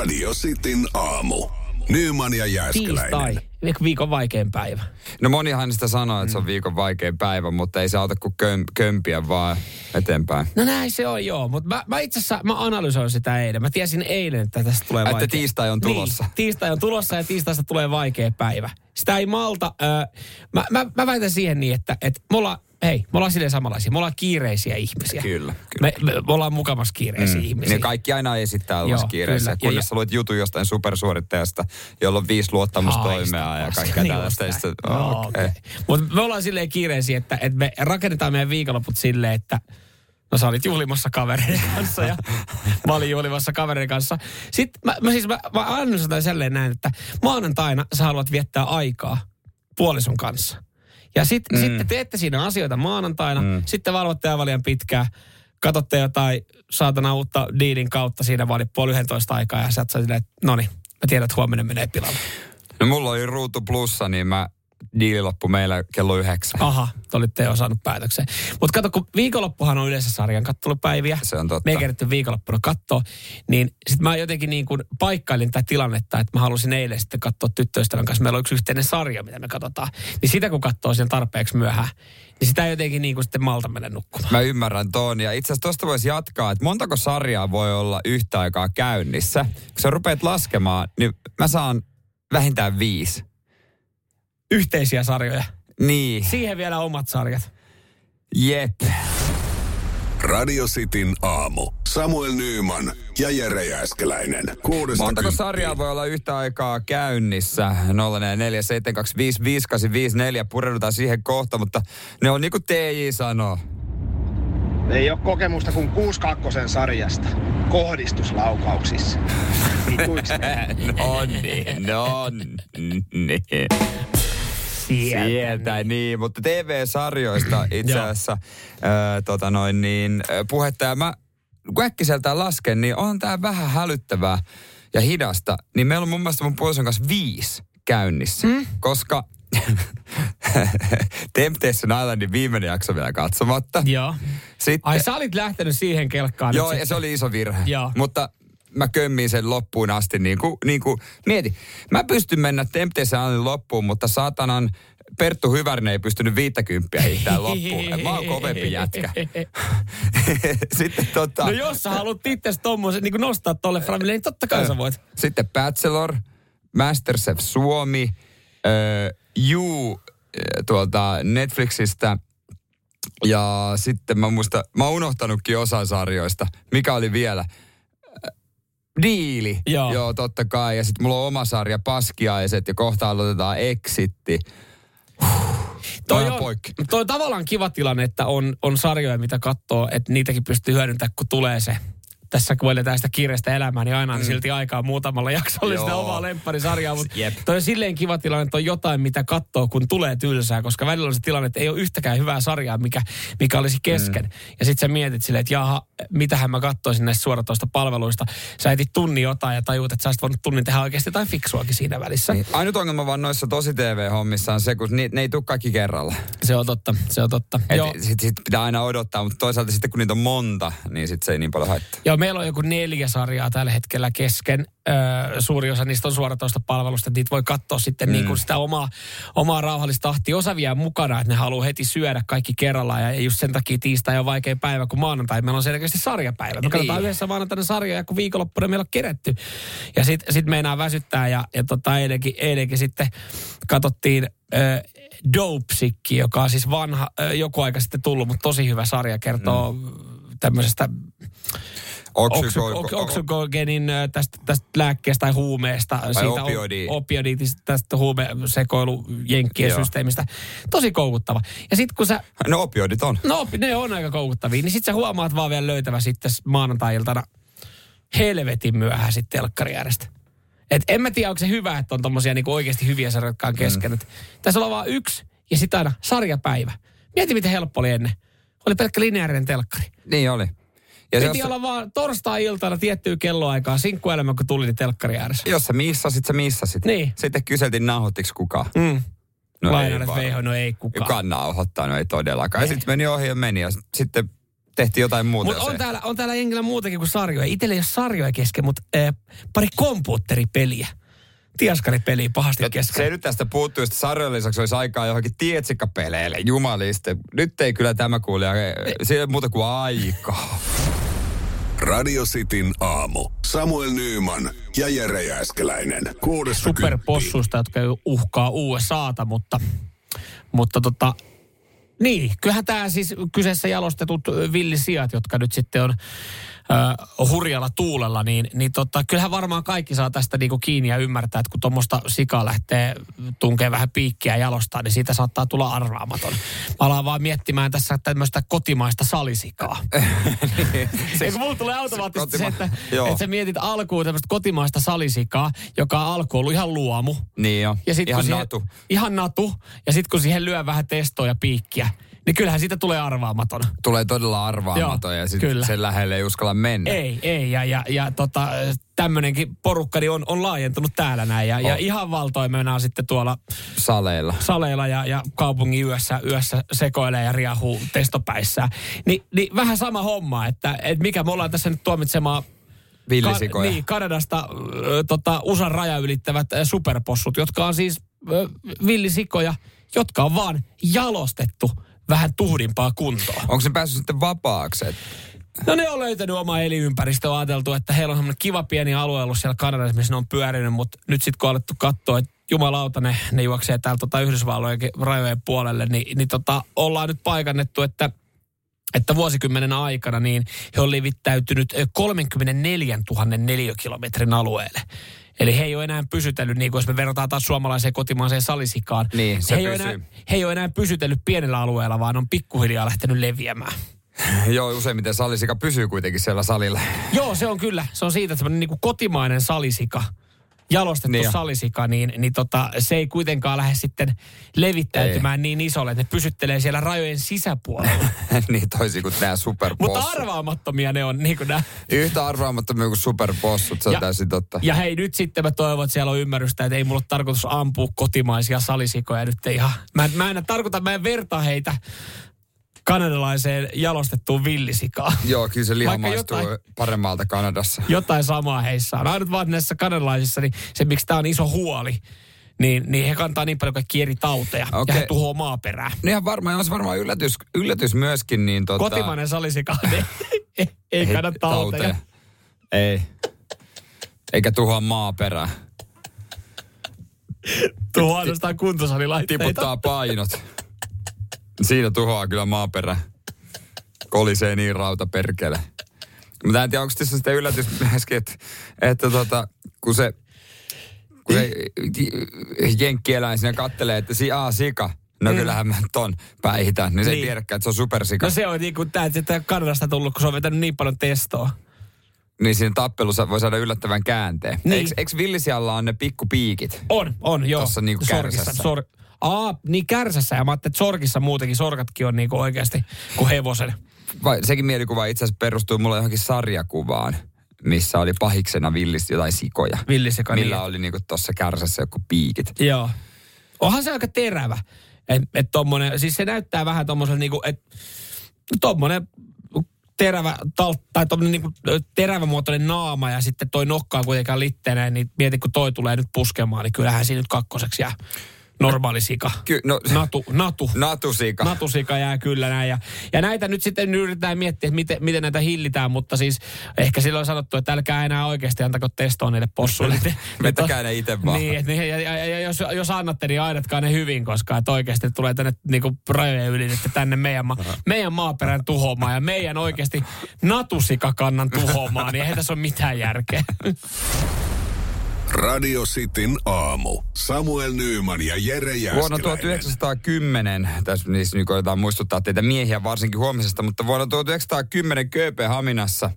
Radio Cityn aamu. Nyman ja Jääskeläinen. Tiistai, viikon vaikein päivä. No monihan sitä sanoo, että se on viikon vaikein päivä, mutta ei se auta kuin köm, kömpiä vaan eteenpäin. No näin se on joo, mutta mä, mä itse asiassa mä analysoin sitä eilen. Mä tiesin eilen, että tästä tulee Että vaikea. tiistai on tulossa. Niin, tiistai on tulossa ja tiistaista tulee vaikea päivä. Sitä ei malta. Ö, mä, mä, mä väitän siihen niin, että, että me ollaan, hei, me ollaan silleen samanlaisia. Me ollaan kiireisiä ihmisiä. Kyllä, kyllä. Me, me, me ollaan mukavasti kiireisiä mm, ihmisiä. Niin kaikki aina esittää olla Joo, kiireessä. kyllä. Kunnes Ja- sä luet jutun jostain supersuorittajasta, jolla on viisi luottamustoimea ja kaikkea Niin tällaista. No, okei. okei. Mutta me ollaan silleen kiireisiä, että, että me rakennetaan meidän viikonloput silleen, että No sä olit juhlimassa kavereiden kanssa ja mä olin juhlimassa kavereiden kanssa. Sitten mä, mä siis mä, mä annan silleen näin, että maanantaina sä haluat viettää aikaa puolison kanssa. Ja sit, mm. sitten teette siinä asioita maanantaina, mm. sitten valvotte aivan pitkään, katsotte jotain saatana uutta diilin kautta siinä vaan puoli 11 aikaa ja sä oot silleen, että no niin, mä tiedän, että huomenna menee pilalle. No mulla oli ruutu plussa, niin mä diili loppu meillä kello yhdeksän. Aha, te olitte jo saanut päätöksen. Mutta kato, kun viikonloppuhan on yleensä sarjan kattelupäiviä. Se on totta. Me kerätty viikonloppuna katsoa. Niin sitten mä jotenkin niin kuin paikkailin tätä tilannetta, että mä halusin eilen sitten katsoa tyttöystävän kanssa. Meillä on yksi yhteinen sarja, mitä me katsotaan. Niin sitä kun katsoo sen tarpeeksi myöhään, niin sitä ei jotenkin niin kuin sitten malta mennä nukkumaan. Mä ymmärrän ton. Ja itse asiassa tosta voisi jatkaa, että montako sarjaa voi olla yhtä aikaa käynnissä. Kun sä rupeat laskemaan, niin mä saan vähintään viisi. Yhteisiä sarjoja. Niin, Siihen vielä omat sarjat. jep. Radio Cityn aamu. Samuel Nyyman ja Jere Jääskeläinen. Kuudesta Montako sarjaa voi olla yhtä aikaa käynnissä? 0447255854. Pureudutaan siihen kohta, mutta ne on niin kuin TJ sanoo. Ei ole kokemusta kuin 62 sarjasta. Kohdistuslaukauksissa. No niin, no niin. Sieltä, niin. Mutta TV-sarjoista itse asiassa ö, tota noin niin, puhetta. Ja mä kun äkkiseltään lasken, niin on tää vähän hälyttävää ja hidasta. Niin meillä on mun mielestä mun puolison kanssa viisi käynnissä. Mm? Koska Temptation Islandin viimeinen jakso vielä katsomatta. Joo. Sitten, Ai sä olit lähtenyt siihen kelkkaan. Joo, ja se oli iso virhe. Joo. Mutta mä kömmin sen loppuun asti. Niin kuin, niin kuin, mieti, mä pystyn mennä Temptation Islandin loppuun, mutta saatanan Perttu Hyvärinen ei pystynyt viittäkymppiä hiihtää loppuun. Mä oon kovempi jätkä. Sitten tota... No jos sä haluat itse tommosen niin nostaa tolle framille, niin totta kai sä voit. Sitten Bachelor, Masterchef Suomi, You tuolta Netflixistä. Ja sitten mä muistan, mä oon unohtanutkin osan sarjoista. Mikä oli vielä? Diili. Joo. Joo, totta kai. Ja sitten mulla on oma sarja Paskiaiset ja kohta aloitetaan Exitti. Toi on, poikki. toi on tavallaan kiva tilanne, että on, on sarjoja, mitä katsoo, että niitäkin pystyy hyödyntämään, kun tulee se. Tässä kun eletään sitä kiireistä elämää, niin aina on silti aikaa muutamalla jaksolla sitä omaa lempparisarjaa. Mutta Jep. toi on silleen kiva tilanne, että on jotain, mitä katsoo, kun tulee tylsää. Koska välillä on se tilanne, että ei ole yhtäkään hyvää sarjaa, mikä, mikä olisi kesken. Mm. Ja sitten sä mietit silleen, että jaha, mitähän mä katsoisin näistä suoratoista palveluista. Sä etit tunnin jotain ja tajuut, että sä olisit voinut tunnin tehdä oikeasti jotain fiksuakin siinä välissä. Niin. Ainut ongelma vaan noissa tosi TV-hommissa on se, kun ni, ne ei tule kaikki kerralla. Se on totta, se on totta. Sitten sit pitää aina odottaa, mutta toisaalta sitten kun niitä on monta, niin sitten se ei niin paljon haittaa. Joo, meillä on joku neljä sarjaa tällä hetkellä kesken. Öö, suuri osa niistä on suoratoista palvelusta. Niitä voi katsoa sitten mm. niin kuin sitä omaa, omaa rauhallista tahtia. Osa vie mukana, että ne haluaa heti syödä kaikki kerrallaan. Ja just sen takia tiistai on vaikea päivä, kun maanantai meillä on selkeästi sarjapäivä. Me Niin. katsotaan yhdessä maanantaina sarjaa, ja kun viikonloppuna meillä on keretty. Ja sitten sit meinaa väsyttää. Ja, ja tota, eilenkin, eilenkin sitten katsottiin... Öö, Dopesikki, joka on siis vanha, joku aika sitten tullut, mutta tosi hyvä sarja, kertoo mm. tämmöisestä oksykogenin tästä, tästä lääkkeestä tai huumeesta. siitä opioidi. opioiditista, tästä huumesekoilujenkkien systeemistä. Tosi koukuttava. Ja sitten kun sä, No opioidit on. no ne on aika koukuttavia, niin sitten sä huomaat vaan vielä löytävä sitten maanantai-iltana helvetin myöhään sitten telkkari. Et en mä tiedä, onko se hyvä, että on tommosia niinku oikeasti hyviä sarjoja, jotka on kesken. Mm. Tässä on vaan yksi ja sitten aina sarjapäivä. Mieti, miten helppo oli ennen. Oli pelkkä lineaarinen telkkari. Niin oli. Ja Piti jos, olla vaan torstai-iltana tiettyä kelloaikaa, sinkkuelämä, kun tuli niin telkkari ääressä. jos sä missasit, sä missasit. Niin. Sitten kyseltiin nauhoittiko kukaan. Mm. No Lainaret vaan. veiho, no ei kukaan. Kukaan nauhoittaa, no ei todellakaan. Ja sitten meni ohi ja meni. Ja sitten tehtiin jotain muuta. Mutta on ei. täällä, on täällä jengillä muutakin kuin sarjoja. Itelle ei ole sarjoja kesken, mutta äh, pari kompuutteripeliä. Tiaskaripeliä pahasti Ja kesken. se nyt tästä puuttuu, että sarjojen lisäksi olisi aikaa johonkin tietsikkapeleille. Jumaliste. Nyt ei kyllä tämä kuulija, se ei muuta kuin aikaa. Radio Cityn aamu. Samuel Nyyman ja Jere Jääskeläinen. Superpossuista, jotka uhkaa USAta, mutta, mutta tota, niin, kyllähän tämä siis kyseessä jalostetut villisijat, jotka nyt sitten on ö, hurjalla tuulella, niin, niin tota, kyllähän varmaan kaikki saa tästä niinku kiinni ja ymmärtää, että kun tuommoista sikaa lähtee tunkee vähän piikkiä jalostaa, niin siitä saattaa tulla arvaamaton. Mä alan vaan miettimään tässä tämmöistä kotimaista salisikaa. Se, kun mulla tulee automaattisesti se, että, Joo. että sä mietit alkuun tämmöistä kotimaista salisikaa, joka on alkuun ollut ihan luomu. Niin jo, Ja sit, kun ihan siihen, natu. Ihan natu. Ja sitten kun siihen lyö vähän testoa ja piikkiä, niin kyllähän siitä tulee arvaamaton. Tulee todella arvaamaton Joo, ja sitten kyllä. sen lähelle ei uskalla mennä. Ei, ei. Ja, ja, ja tota, tämmöinenkin porukka niin on, on laajentunut täällä näin. Ja, ja On. ihan valtoimena sitten tuolla Saleilla. saleilla ja, ja kaupungin yössä, yössä sekoilee ja riahuu testopäissään. Ni, niin vähän sama homma, että, että mikä me ollaan tässä nyt tuomitsemaan Villisikoja. niin, Kanadasta ö, tota, USAn raja ylittävät ö, superpossut, jotka on siis ö, villisikoja, jotka on vaan jalostettu vähän tuhdimpaa kuntoon. Onko se päässyt sitten vapaaksi? Et- No ne on löytänyt oma elinympäristö, on ajateltu, että heillä on semmoinen kiva pieni alue ollut siellä Kanadassa, missä ne on pyörinyt, mutta nyt sitten kun on alettu katsoa, että jumalauta ne, ne juoksee täältä tota Yhdysvallojen rajojen puolelle, niin, niin tota, ollaan nyt paikannettu, että että vuosikymmenen aikana niin he on levittäytynyt ö, 34 000 neliökilometrin alueelle. Eli he ei ole enää pysytellyt, niin kuin jos me verrataan taas suomalaiseen kotimaiseen salisikaan. Niin, se he, ei enää, he ei ole enää pysytellyt pienellä alueella, vaan on pikkuhiljaa lähtenyt leviämään. Joo, useimmiten salisika pysyy kuitenkin siellä salilla. Joo, se on kyllä. Se on siitä semmoinen niin kuin kotimainen salisika, jalostettu Niin jo. salisika, niin, niin tota, se ei kuitenkaan lähde sitten levittäytymään ei. niin isolle, että ne pysyttelee siellä rajojen sisäpuolella. niin toisin kuin nämä Mutta superpossut. arvaamattomia ne on, niin kuin nämä. Yhtä arvaamattomia kuin superpossut, se on Ja- täysin totta. Ja hei, nyt sitten mä toivon, että siellä on ymmärrystä, että ei mulla ole tarkoitus ampua kotimaisia salisikoja nyt ihan. Mä, en- mä en tarkoita, mä en verta heitä kanadalaiseen jalostettuun villisikaan. Joo, kyllä se liha Vaikka maistuu jotain- paremmalta Kanadassa. jotain samaa heissä on. Ainut vaan näissä kanadalaisissa, niin se miksi tämä on iso huoli, niin, niin he kantaa niin paljon kaikkia eri tauteja okay. ja he tuhoaa maaperää. No ihan varmaan, on se varmaan yllätys, yllätys myöskin. Niin tota, Kotimainen salisika, ei, ei Hei, kannata tauteja. Ei. Eikä tuhoa maaperää. Tuhoaa ainoastaan kuntosalilaitteita. Tiputtaa painot. Siinä tuhoaa kyllä maaperä. Kolisee niin rauta perkele. Mutta en tiedä, onko tässä sitten yllätys myöskin, että, että tota, kun se, kun se jenkkieläin siinä kattelee, että si, aa, sika. No kyllähän mä ton päihitän. Niin se ei Niin. tiedäkään, että se on supersika. No se on niin kuin tämä, että Kanadasta tullut, kun se on vetänyt niin paljon testoa. Niin siinä tappelussa voi saada yllättävän käänteen. Niin. Eikö, eikö villisialla on ne pikkupiikit? On, on, joo. Tossa niinku kärsässä. Sor, Aa, niin kärsässä. Ja mä ajattelin, että sorkissa muutenkin, sorkatkin on niinku oikeasti kuin hevosen. Vai, sekin mielikuva itse asiassa perustuu mulle johonkin sarjakuvaan, missä oli pahiksena villis jotain sikoja. Villisika, Millä niin. oli niinku tossa kärsässä joku piikit. Joo. Onhan se aika terävä. Et, et tommonen, siis se näyttää vähän tommosen niinku, että tommonen terävä, tal, tai tommonen niinku terävämuotoinen naama ja sitten toi nokka on kuitenkaan litteenä, niin mieti kun toi tulee nyt puskemaan, niin kyllähän siinä nyt kakkoseksi jää normaali sika. Ky- no, Natu, natu. natusika. Natusika jää kyllä näin. Ja, ja näitä nyt sitten yritetään miettiä, että miten, miten näitä hillitään, mutta siis ehkä silloin on sanottu, että älkää enää oikeasti antako testoa niille possuille. Ne- ne itse vaan. Niin, että, ne- ja, ja, ja, jos, jos annatte, niin aidatkaa ne hyvin, koska että oikeasti tulee tänne niinku rajojen yli että tänne meidän, ma, meidän maaperän tuhoamaan ja meidän oikeasti natusikakannan tuhoamaan, niin eihän tässä ole mitään järkeä. Radio Cityn aamu. Samuel Nyyman ja Jere Jääskeläinen. Vuonna 1910, tässä niissä nyt koetaan muistuttaa teitä miehiä varsinkin huomisesta, mutta vuonna 1910 Kööpenhaminassa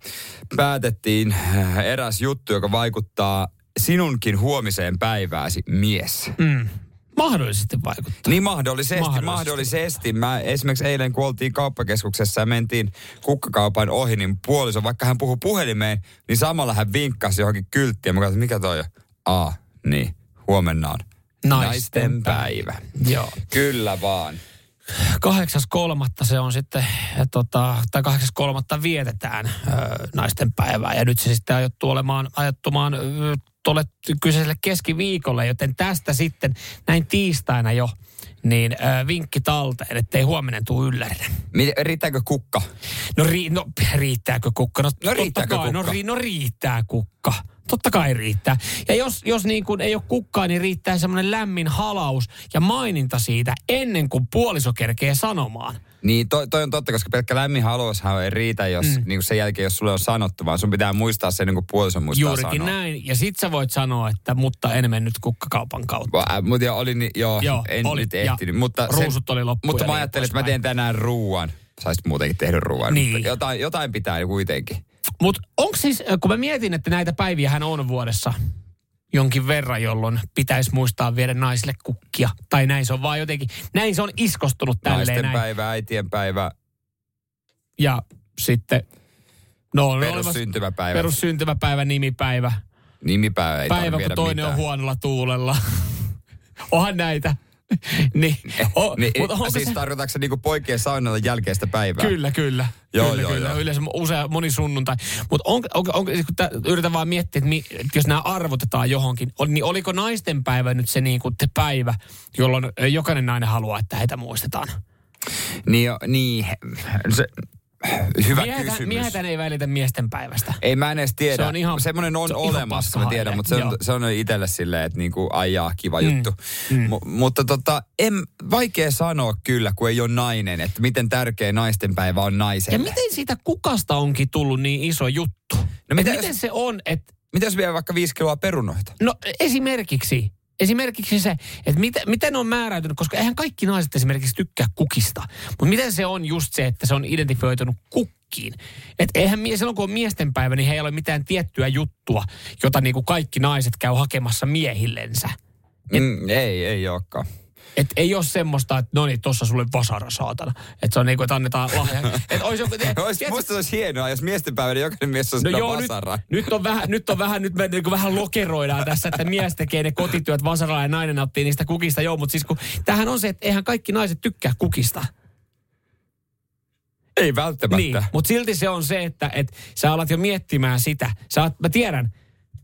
päätettiin äh, eräs juttu, joka vaikuttaa sinunkin huomiseen päivääsi mies. Mm. Mahdollisesti vaikuttaa. Niin mahdollisesti, Mahdollisesti. mahdollisesti. Mä esimerkiksi eilen, kun oltiin kauppakeskuksessa ja mentiin kukkakaupan ohi, niin puoliso, vaikka hän puhui puhelimeen, niin samalla hän vinkkasi johonkin kylttiin. Mä katsoin, mikä toi on? Aa, niin, huomenna on Naisten päivä. Joo. Kyllä vaan. 8.3. se on sitten, tota, tai 8.3. vietetään ö, naisten päivää. Ja nyt se sitten ajattuu olemaan, ajattumaan tuolle kyseiselle keskiviikolle, joten tästä sitten näin tiistaina jo, niin ö, vinkki talteen, ettei huominen tule yllärinä. Riittääkö kukka? No, ri, no riittääkö kukka? No, totta riittääkö kai, No, kukka? ri, no riittää kukka. Totta kai riittää. Ja jos, jos niin kuin ei ole kukkaa, niin riittää semmoinen lämmin halaus ja maininta siitä ennen kuin puoliso kerkee sanomaan. Niin toi, toi on totta, koska pelkkä lämmin haluushan ei riitä, jos mm. niin sen jälkeen, jos sulle on sanottu, vaan sun pitää muistaa se niin kuin puolison muistaa Juurikin sanoa. näin. Ja sit sä voit sanoa, että mutta en mennyt kukkakaupan kautta. Va- Mutta joo, oli, ni- joo, Joo, en oli. nyt Ja ehtinyt. Mutta, ruusut oli loppu Mutta mä niin ajattelin, että mä teen tänään ruuan. Saisit muutenkin tehdä ruuan. Niin. Mutta jotain, jotain pitää kuitenkin. Mutta onko siis, kun mä mietin, että näitä päiviä hän on vuodessa jonkin verran, jolloin pitäisi muistaa viedä naisille kukkia. Tai näin se on vaan jotenkin, näin se on iskostunut tälleen Naisten näin. päivä, äitien päivä, Ja sitten, no perussyntymäpäivä. perussyntymäpäivä, nimipäivä, Nimipäivä ei päivä kun toinen mitään. on huonolla tuulella. Onhan näitä. niin, o, Niin, mut onko siis se, tarkoitatko se niinku poikien saunalle jälkeistä päivää? Kyllä, kyllä. Joo, kyllä, joo, kyllä. joo. Yleensä usea, moni sunnuntai. Mutta on, on, on, kun tää, yritän vaan miettiä, että, mi, että jos nämä arvotetaan johonkin, on, niin oliko naisten päivä nyt se niin kuin te päivä, jolloin jokainen nainen haluaa, että heitä muistetaan? Niin, jo- niin se, hyvä Miehethän, kysymys. miehethän ei välitä miesten päivästä. Ei mä en edes tiedä. Se on ihan- Semmoinen on se on olemassa, mä tiedän, mutta se on, Joo. se on itselle silleen, että niinku, ai jaa, kiva Mm. juttu. M- mutta tota, en, vaikea sanoa kyllä, kun ei ole nainen, että miten tärkeä naistenpäivä on naiselle. Ja miten siitä kukasta onkin tullut niin iso juttu? No mitä miten, jos- miten se on, että Mitä jos vie vaikka viisi kiloa perunoita? No esimerkiksi, esimerkiksi se, että miten, miten on määräytynyt, koska eihän kaikki naiset esimerkiksi tykkää kukista. Mutta miten se on just se, että se on identifioitunut kukkiin. Että eihän silloin kun on miesten päivä, niin he ei ole mitään tiettyä juttua, jota niinku kaikki naiset käy hakemassa miehillensä. Mm, ei, ei olekaan. Et ei ole semmoista, että no niin, tossa sulle vasara saatana. Että se on niinku, että annetaan lahja. Että olisi joku, Ois, tiedätkö- musta se olisi hienoa, jos miesten päivänä jokainen mies on No joo, nyt, vasara. nyt, on vähän, nyt on vähän, nyt me niin vähän lokeroidaan tässä, että mies tekee ne kotityöt vasaralla ja nainen nauttii niistä kukista. Joo, mutta siis kun, tämähän on se, että eihän kaikki naiset tykkää kukista. Ei välttämättä. Niin, mutta silti se on se, että, että sä alat jo miettimään sitä. Sä oot, mä tiedän,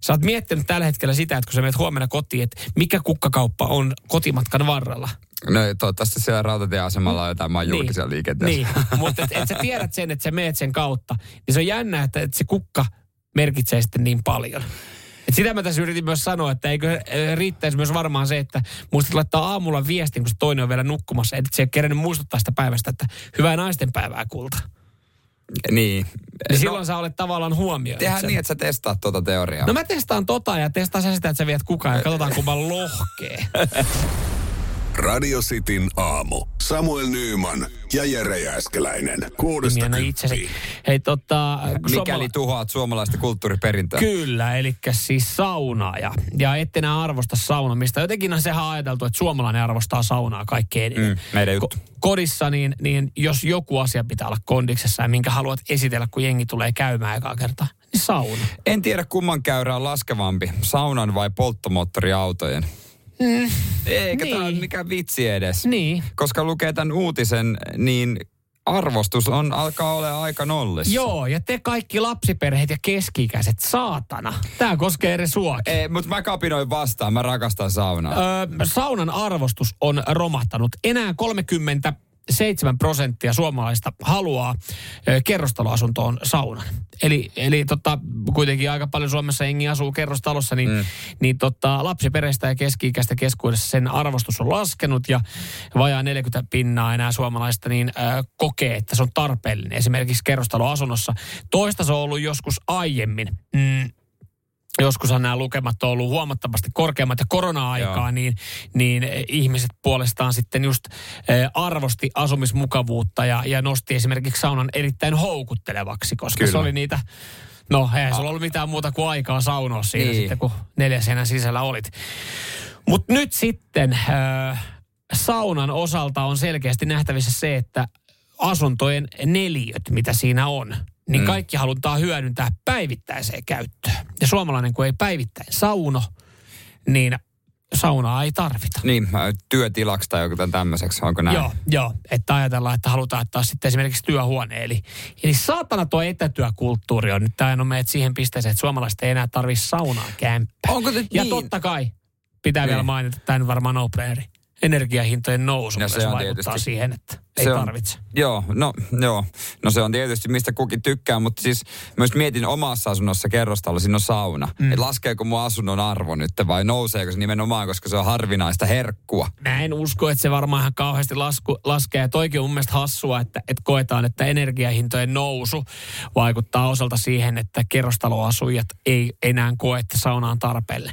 sä oot miettinyt tällä hetkellä sitä, että kun sä menet huomenna kotiin, että mikä kukkakauppa on kotimatkan varrella. No toivottavasti siellä rautatieasemalla on jotain maan julkisia liikenteessä. Niin, mutta et, et sä tiedät sen, että sä meet sen kautta. Niin se on jännä, että, että se kukka merkitsee sitten niin paljon. Et sitä mä tässä yritin myös sanoa, että eikö äh, riittäisi myös varmaan se, että muistat laittaa aamulla viestin, kun se toinen on vielä nukkumassa. Että se ei kerännyt muistuttaa sitä päivästä, että hyvää naisten päivää kulta. Niin. Niin silloin sä olet tavallaan huomioinut Tehdään sen. niin, että sä testaat tuota teoriaa. No mä testaan tota ja testaan sä sitä, että sä viet kukaan ja katsotaan kumman lohkee. Radio Cityn aamu. Samuel Nyyman ja Jere Jääskeläinen. Kuudesta itsesi. kymppiin. Hei tota... Mikäli suomala- tuhoat suomalaista kulttuuriperintöä. Kyllä, eli siis saunaaja. Ja ette enää arvosta saunamista. Jotenkin sehän on ajateltu, että suomalainen arvostaa saunaa kaikkein eniten. Mm, meidän juttu. Ko- kodissa, niin, niin jos joku asia pitää olla kondiksessa ja minkä haluat esitellä, kun jengi tulee käymään ekaa kertaa, niin sauna. En tiedä kumman käyrä on laskevampi, saunan vai polttomoottoriautojen. Mm, Eikä niin. tämä ole mikään vitsi edes. Niin. Koska lukee tämän uutisen, niin arvostus on, alkaa olla aika nollissa. Joo, ja te kaikki lapsiperheet ja keski-ikäiset, saatana. Tämä koskee eri suakin. Ei, mutta mä kapinoin vastaan, mä rakastan saunaa. Öö, saunan arvostus on romahtanut. Enää 37 prosenttia suomalaista haluaa kerrostaloasuntoon saunan. Eli, eli tota, kuitenkin aika paljon Suomessa jengi asuu kerrostalossa, niin, mm. niin tota, lapsiperheistä ja keski-ikäistä keskuudessa sen arvostus on laskenut ja vajaa 40 pinnaa enää suomalaista niin ö, kokee, että se on tarpeellinen esimerkiksi kerrostaloasunnossa. Toista se on ollut joskus aiemmin. Mm, joskushan nämä lukemat on ollut huomattavasti korkeammat ja korona-aikaa, niin, niin eh, ihmiset puolestaan sitten just eh, arvosti asumismukavuutta ja, ja nosti esimerkiksi saunan erittäin houkuttelevaksi, koska Kyllä. se oli niitä, no eihän sulla ollut mitään muuta kuin aikaa saunoa siinä Niin. sitten, kun neljä seinän sisällä olit. Mutta nyt sitten äh, saunan osalta on selkeästi nähtävissä se, että asuntojen neliöt, mitä siinä on, niin kaikki halutaan hyödyntää päivittäiseen käyttöön. Ja suomalainen, kun ei päivittäin sauno, niin saunaa ei tarvita. Niin, työtilaksi tai joku tämmöiseksi, onko näin? Joo, joo. Että ajatellaan, että halutaan ottaa sitten esimerkiksi työhuone. Eli, eli saatana tuo etätyökulttuuri on nyt tämä on meidät siihen pisteeseen, että suomalaiset ei enää tarvitse saunaa kämppää. Onko nyt Ja niin? totta kai, pitää Niin. vielä mainita, että tämä nyt varmaan no Energiahintojen nousu No se on vaikuttaa tietysti. siihen, että ei Se on- tarvitse. Joo, no, joo. no se on tietysti mistä kukin tykkää, mutta siis myös mietin omassa asunnossa kerrostalo, siinä on sauna. Mm. Et laskeeko mun asunnon arvo nyt vai nouseeko se nimenomaan, koska se on harvinaista herkkua. Mä en usko, että se varmaan ihan kauheasti lasku, laskee. Ja toikin on mun mielestä hassua, että, että koetaan, että energiahintojen nousu vaikuttaa osalta siihen, että kerrostaloasujat ei enää koe, että sauna on tarpeelle.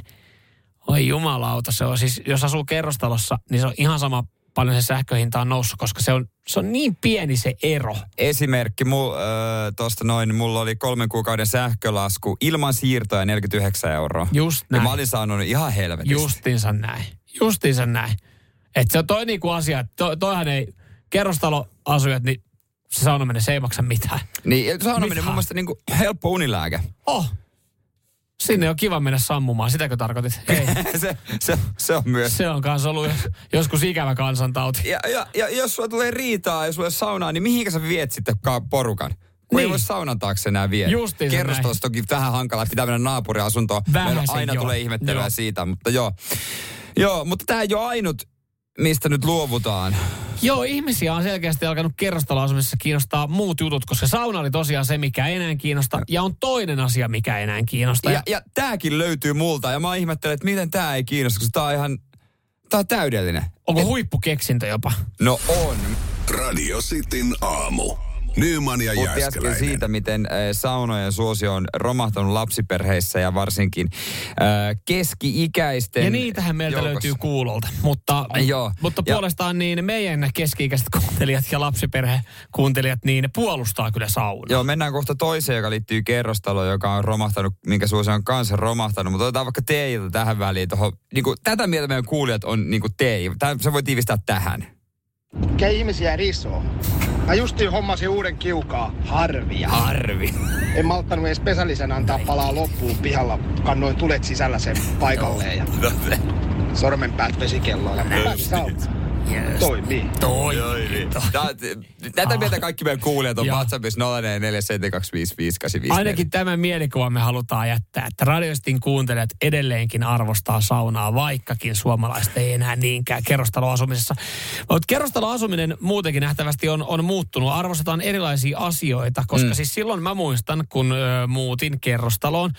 Oi jumalauta, se on siis, jos asuu kerrostalossa, niin se on ihan sama paljon se sähköhinta on noussut, koska se on, se on niin pieni se ero. Esimerkki, mul, äh, tuosta noin, mulla oli kolmen kuukauden sähkölasku ilman siirtoja 49 euroa. Just Ja näin. mä olin saanut ihan helvetisti. Justiinsa näin. Justiinsa näin. Että se on toi niinku asia, että to, toihan ei kerrostaloasujat, niin se saunominen se ei maksa mitään. Niin, ja saunominen Mitään. mun mielestä niinku helppo unilääke. Oh, sinne on kiva mennä sammumaan, sitäkö tarkoitit? Ei. se, se, se on myös. Se on kanssa ollut jos- joskus ikävä kansantauti. Ja, ja, ja jos sulla tulee riitaa ja sulla ei saunaa, niin mihinkä sä viet sitten ka- porukan? Kun ei Niin. voi saunan taakse enää viedä. Justiinsa Kerrostalossa toki vähän hankalaa, pitää mennä naapuriasuntoon. Meillä aina joo. tulee ihmettelyä Joo. siitä, mutta joo. Joo, mutta tämä ei ole ainut, mistä nyt luovutaan. Joo, ihmisiä on selkeästi alkanut kerrostaloasumisessa kiinnostaa muut jutut, koska sauna oli tosiaan se, mikä enää kiinnosta, ja on toinen asia, mikä enää kiinnosta. Ja, ja tääkin löytyy multa, ja mä ihmettelen, että miten tää ei kiinnosta, koska tää on ihan, tää on täydellinen. Onko huippukeksintö jopa? No on. Radio Cityn aamu. Nyman ja Puhuttiin äsken siitä, miten äh, saunojen suosio on romahtanut lapsiperheissä ja varsinkin äh, keski-ikäisten Ja niitähän meiltä joukossa. löytyy kuuloilta. Mutta, Joo. mutta Ja- puolestaan niin meidän keski-ikäiset kuuntelijat ja lapsiperhekuuntelijat, niin ne puolustaa kyllä saunaa. Joo, mennään kohta toiseen, joka liittyy kerrostaloon, joka on romahtanut, minkä suosio on kanssa romahtanut. Mutta otetaan vaikka teiltä tähän väliin. Tohon, niin kuin, tätä mieltä meidän kuulijat on niin kuin tei. Tää, se voi tiivistää tähän. Mikä ihmisiä risoo? Mä justiin hommasin uuden kiukaa. Harvia. Arvi. En malttanut edes pesällisen antaa palaa loppuun pihalla. Kannoin tulet sisällä sen paikalleen ja sormenpäät vesikelloilla. Mä Toimii. Toi. Tää- Tätä mieltä kaikki meidän kuulijat on. WhatsAppissa 0447255854. Ainakin tämän mielikuvan me halutaan jättää, että radiostin kuuntelijat edelleenkin arvostaa saunaa, vaikkakin suomalaiset ei enää niinkään kerrostaloasumisessa. Mutta kerrostaloasuminen muutenkin nähtävästi on, on muuttunut. Arvostetaan erilaisia asioita, koska mm. siis silloin mä muistan, kun ö, muutin kerrostaloon,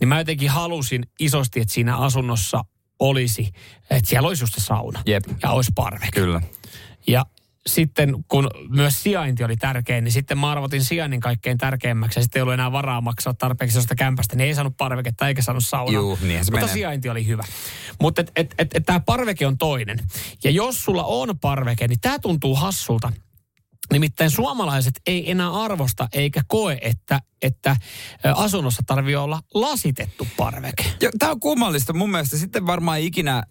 niin mä jotenkin halusin isosti, että siinä asunnossa olisi, että siellä olisi just se sauna Jep. ja olisi parveke. Kyllä. Ja sitten kun myös sijainti oli tärkein, niin sitten mä arvotin sijainnin kaikkein tärkeimmäksi. Ja sitten ei ollut enää varaa maksaa tarpeeksi jostain kämpästä, niin ei saanut parveketta eikä saanut saunaa. Juu, se Mutta menee. sijainti oli hyvä. Mutta et, et, et, et tämä parveke on toinen. Ja jos sulla on parveke, niin tämä tuntuu hassulta. Nimittäin suomalaiset ei enää arvosta eikä koe, että, että asunnossa tarvii olla lasitettu parveke. Tämä on kummallista. Mun mielestä sitten varmaan ei ikinä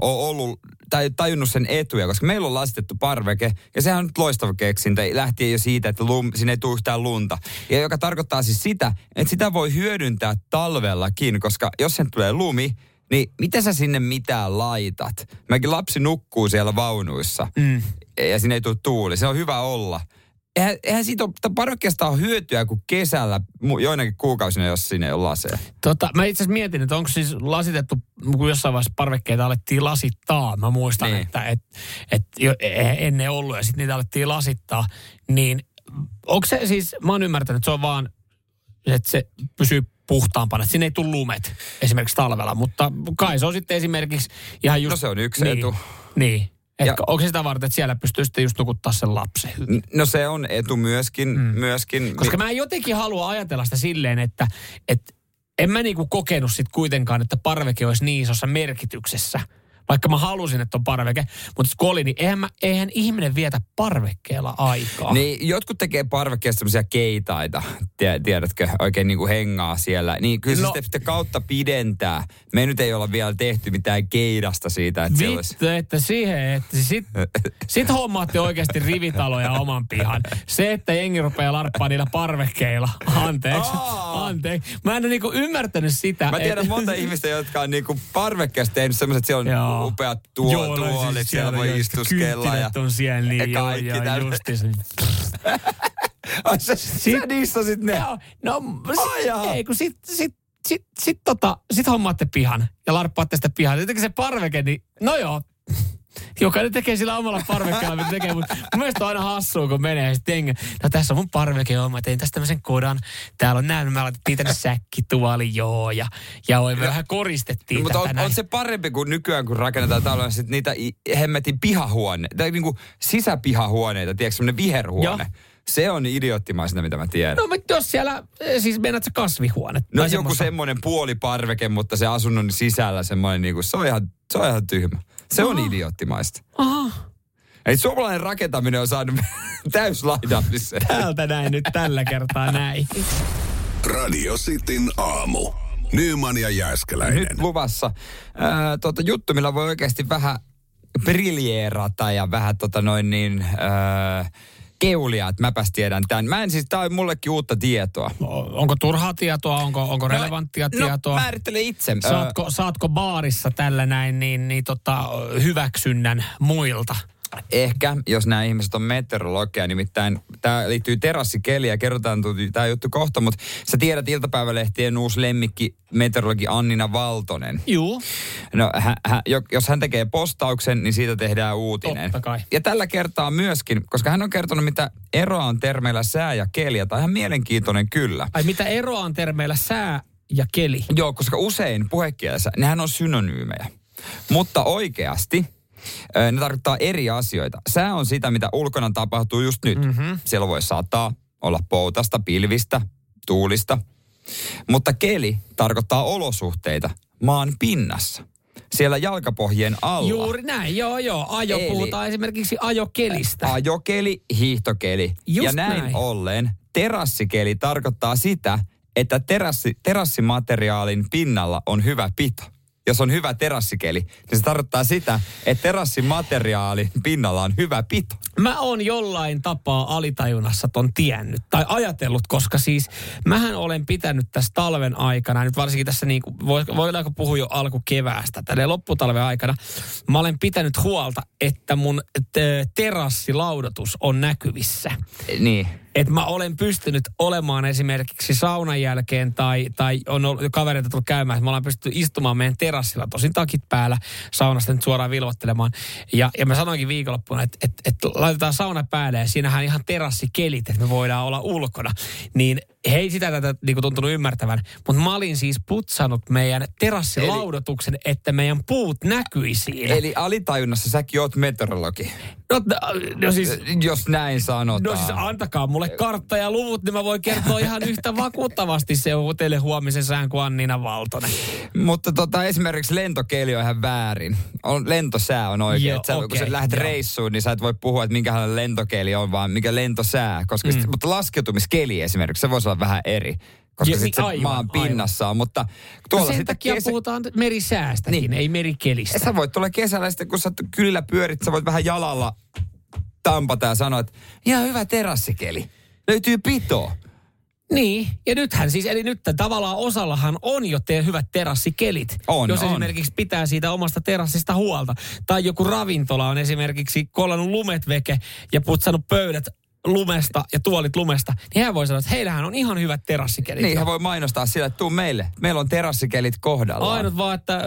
ole ollut tai tajunnut sen etuja, koska meillä on lasitettu parveke, ja sehän on nyt loistava keksintö, lähtien jo siitä, että lum, sinne ei tule yhtään lunta. Ja joka tarkoittaa siis sitä, että sitä voi hyödyntää talvellakin, koska jos sen tulee lumi, niin mitä sä sinne mitään laitat? Mäkin lapsi nukkuu siellä vaunuissa, Mm. Ja sinne ei tule tuuli. Se on hyvä olla. Eihän, eihän siitä ole, parvekkeesta on hyötyä kuin kesällä joinakin kuukausina, jos sinne ei ole laseja. Tota, mä itse asiassa mietin, että onko siis lasitettu, kun jossain vaiheessa parvekkeita alettiin lasittaa. Mä muistan, Niin. että et, et jo, e- ennen ollut ja sitten niitä alettiin lasittaa. Niin onko se siis, mä oon ymmärtänyt, että se on vaan, että se pysyy puhtaampana. Että sinne ei tule lumet esimerkiksi talvella, mutta kai se on sitten esimerkiksi ihan just... No se on yksi niin, etu. Niin. Et Ja- onko sitä varten, että siellä pystyy sitten just nukuttaa sen lapsen No se on etu myöskin. Mm. myöskin. Koska mä en jotenkin halua ajatella sitä silleen, että, että en mä niinku kokenut sit kuitenkaan, että parveke olisi niin isossa merkityksessä. Vaikka mä halusin, että on parveke. Mutta kun oli, niin eihän, mä, eihän ihminen vietä parvekkeella aikaa. Niin, jotkut tekee parvekkeessa semmoisia keitaita, tie- tiedätkö, oikein niin kuin hengaa siellä. Niin kyllä se No. sitten sitten kautta pidentää. Me nyt ei olla vielä tehty mitään keidasta siitä, että se olisi... Vittu, että siihen, että sit, sit hommaatte oikeasti rivitaloja oman pihan. Se, että jengi rupeaa larppaa niillä parvekkeilla. Anteeksi. Aa. Anteeksi. Mä en ole niinku ymmärtänyt sitä. Mä tiedän et- monta ihmistä, jotka on niinku parvekkeessa tehnyt semmoiset, että siellä on Joo. Upeat tuo, Joo, no tuolit, siis siellä voi joo, istuskella. Ja, on siellä, niin ja joo, kaikki joo, tällä- justiinsa. Ai sä, sä dissasit ne. Joo, no sit, jaa. ei, kun sit, sit, sit, sit, tota, sit hommaatte pihan ja larppaatte sitä pihaa. Sitten se parveke, niin no joo, Jokainen tekee sillä omalla parvekkeella, mitä tekee, mutta mun mielestä on aina hassua, kun menee sitten no tässä on mun parveke, joo, mä tein tästä tämmöisen kodan, täällä on näin, me laitettiin tänne säkkituoli, joo, ja, ja oi, me vähän koristettiin Mutta tätä on, näin. on, se parempi kuin nykyään, kun rakennetaan taloja, sit niitä hemmetin pihahuoneita, tai niinku sisäpihahuoneita, tiedätkö, semmoinen viherhuone. Joo. Se on idioottimaisena, mitä mä tiedän. No, mutta jos siellä, eh, siis meinaat se kasvihuone. No joku semmoinen puoliparveke, mutta se asunnon sisällä semmoinen, niinku, se, on ihan, se on ihan tyhmä. Se on idioottimaista. Aha, Eli suomalainen rakentaminen on saanut täyslaidallisen. täältä näin nyt tällä kertaa näin. Radio Cityn aamu. Nyman ja Jääskeläinen. Nyt luvassa ää, tota, juttu, millä voi oikeasti vähän briljeerata ja vähän tota noin niin... Ää, keulia, että mäpäs tiedän tämän. Mä en siis, tää on mullekin uutta tietoa. Onko turhaa tietoa, onko, onko relevanttia no, tietoa? määrittele itse. Saatko, saatko baarissa tällä näin niin, niin tota, hyväksynnän muilta? Ehkä, jos nämä ihmiset on meteorologia, nimittäin tämä liittyy terassikeliin ja kerrotaan tämä juttu kohta, mutta sä tiedät iltapäivälehtien uusi lemmikki meteorologi Annina Valtonen. Juu. No, hä, hä, jo- jos hän tekee postauksen, niin siitä tehdään uutinen. Totta kai. Ja tällä kertaa myöskin, koska hän on kertonut, mitä eroa on termeillä sää ja keli, ja tämä on ihan mielenkiintoinen kyllä. Ai mitä eroa on termeillä sää ja keli? Joo, koska usein puhekielessä, nehän on synonyymejä. Mutta oikeasti ne tarkoittaa eri asioita. Sää on sitä, mitä ulkona tapahtuu just nyt. Mm-hmm. Siellä voi sataa, olla poutasta, pilvistä, tuulista. Mutta keli tarkoittaa olosuhteita maan pinnassa. Siellä jalkapohjien alla. Juuri näin, joo joo. Ajo, Eli- puhutaan esimerkiksi ajokelistä. Ajokeli, hiihtokeli. Just ja näin, näin. ollen terassikeli tarkoittaa sitä, että terassi, terassimateriaalin pinnalla on hyvä pito. Jos on hyvä terassikeli, niin se tarkoittaa sitä, että terassimateriaalin pinnalla on hyvä pito. Mä oon jollain tapaa alitajunnassa ton tiennyt tai ajatellut, koska siis mähän olen pitänyt tässä talven aikana, nyt varsinkin tässä niin kuin, voidaanko puhua jo alkukeväästä, tälle lopputalven aikana, mä olen pitänyt huolta, että mun t- terassilaudotus on näkyvissä. Niin. Että mä olen pystynyt olemaan esimerkiksi saunan jälkeen tai, tai on ollut kavereita tullut käymään, että mä olen pystynyt istumaan meidän terassilla, tosin takit päällä, saunasta nyt suoraan vilvoittelemaan. Ja, ja mä sanoinkin viikonloppuna, että, että, että laitetaan sauna päälle ja siinähän ihan terassikelit, että me voidaan olla ulkona. Niin he ei sitä tätä niin kuin tuntunut ymmärtävän, mutta mä olin siis putsannut meidän terassilaudotuksen, että meidän puut näkyi siinä. Eli alitajunnassa säkin oot meteorologi. No, no siis Jos näin sanotaan. No siis antakaa mulle kartta ja luvut, niin mä voin kertoa ihan yhtä vakuuttavasti se on teille huomisen sään kuin Annina Valtonen. Mutta tota, esimerkiksi lentokeli on ihan väärin. On, lentosää on oikein. Joo, sä, kun okei, sä lähdet joo. reissuun, niin sä et voi puhua, että minkälainen lentokeli on, vaan mikä lentosää. Koska mm. sit, mutta laskeutumiskeli esimerkiksi, se voisi olla vähän eri. Koska sitten niin, se aivan, maan aivan. pinnassa on. Mutta No tuolla sen sitten takia kesä, puhutaan merisäästäkin, Niin. ei merikelistä. sä voit tulla kesällä sitten, kun sä kyllä pyörit, sä voit vähän jalalla tampata ja sanoa, että ihan hyvä terassikeli. Löytyy pito. Niin, ja nythän siis, eli nyt tavallaan osallahan on jo te hyvät terassikelit. On, jos on. esimerkiksi pitää siitä omasta terassista huolta. Tai joku ravintola on esimerkiksi kollannut lumet veke ja putsannut pöydät lumesta ja tuolit lumesta, niin hän voi sanoa, että heillähän on ihan hyvät terassikelit. Niin, hän voi mainostaa sillä, että tuu meille. Meillä on terassikelit kohdallaan. Ainut vaan, että äh,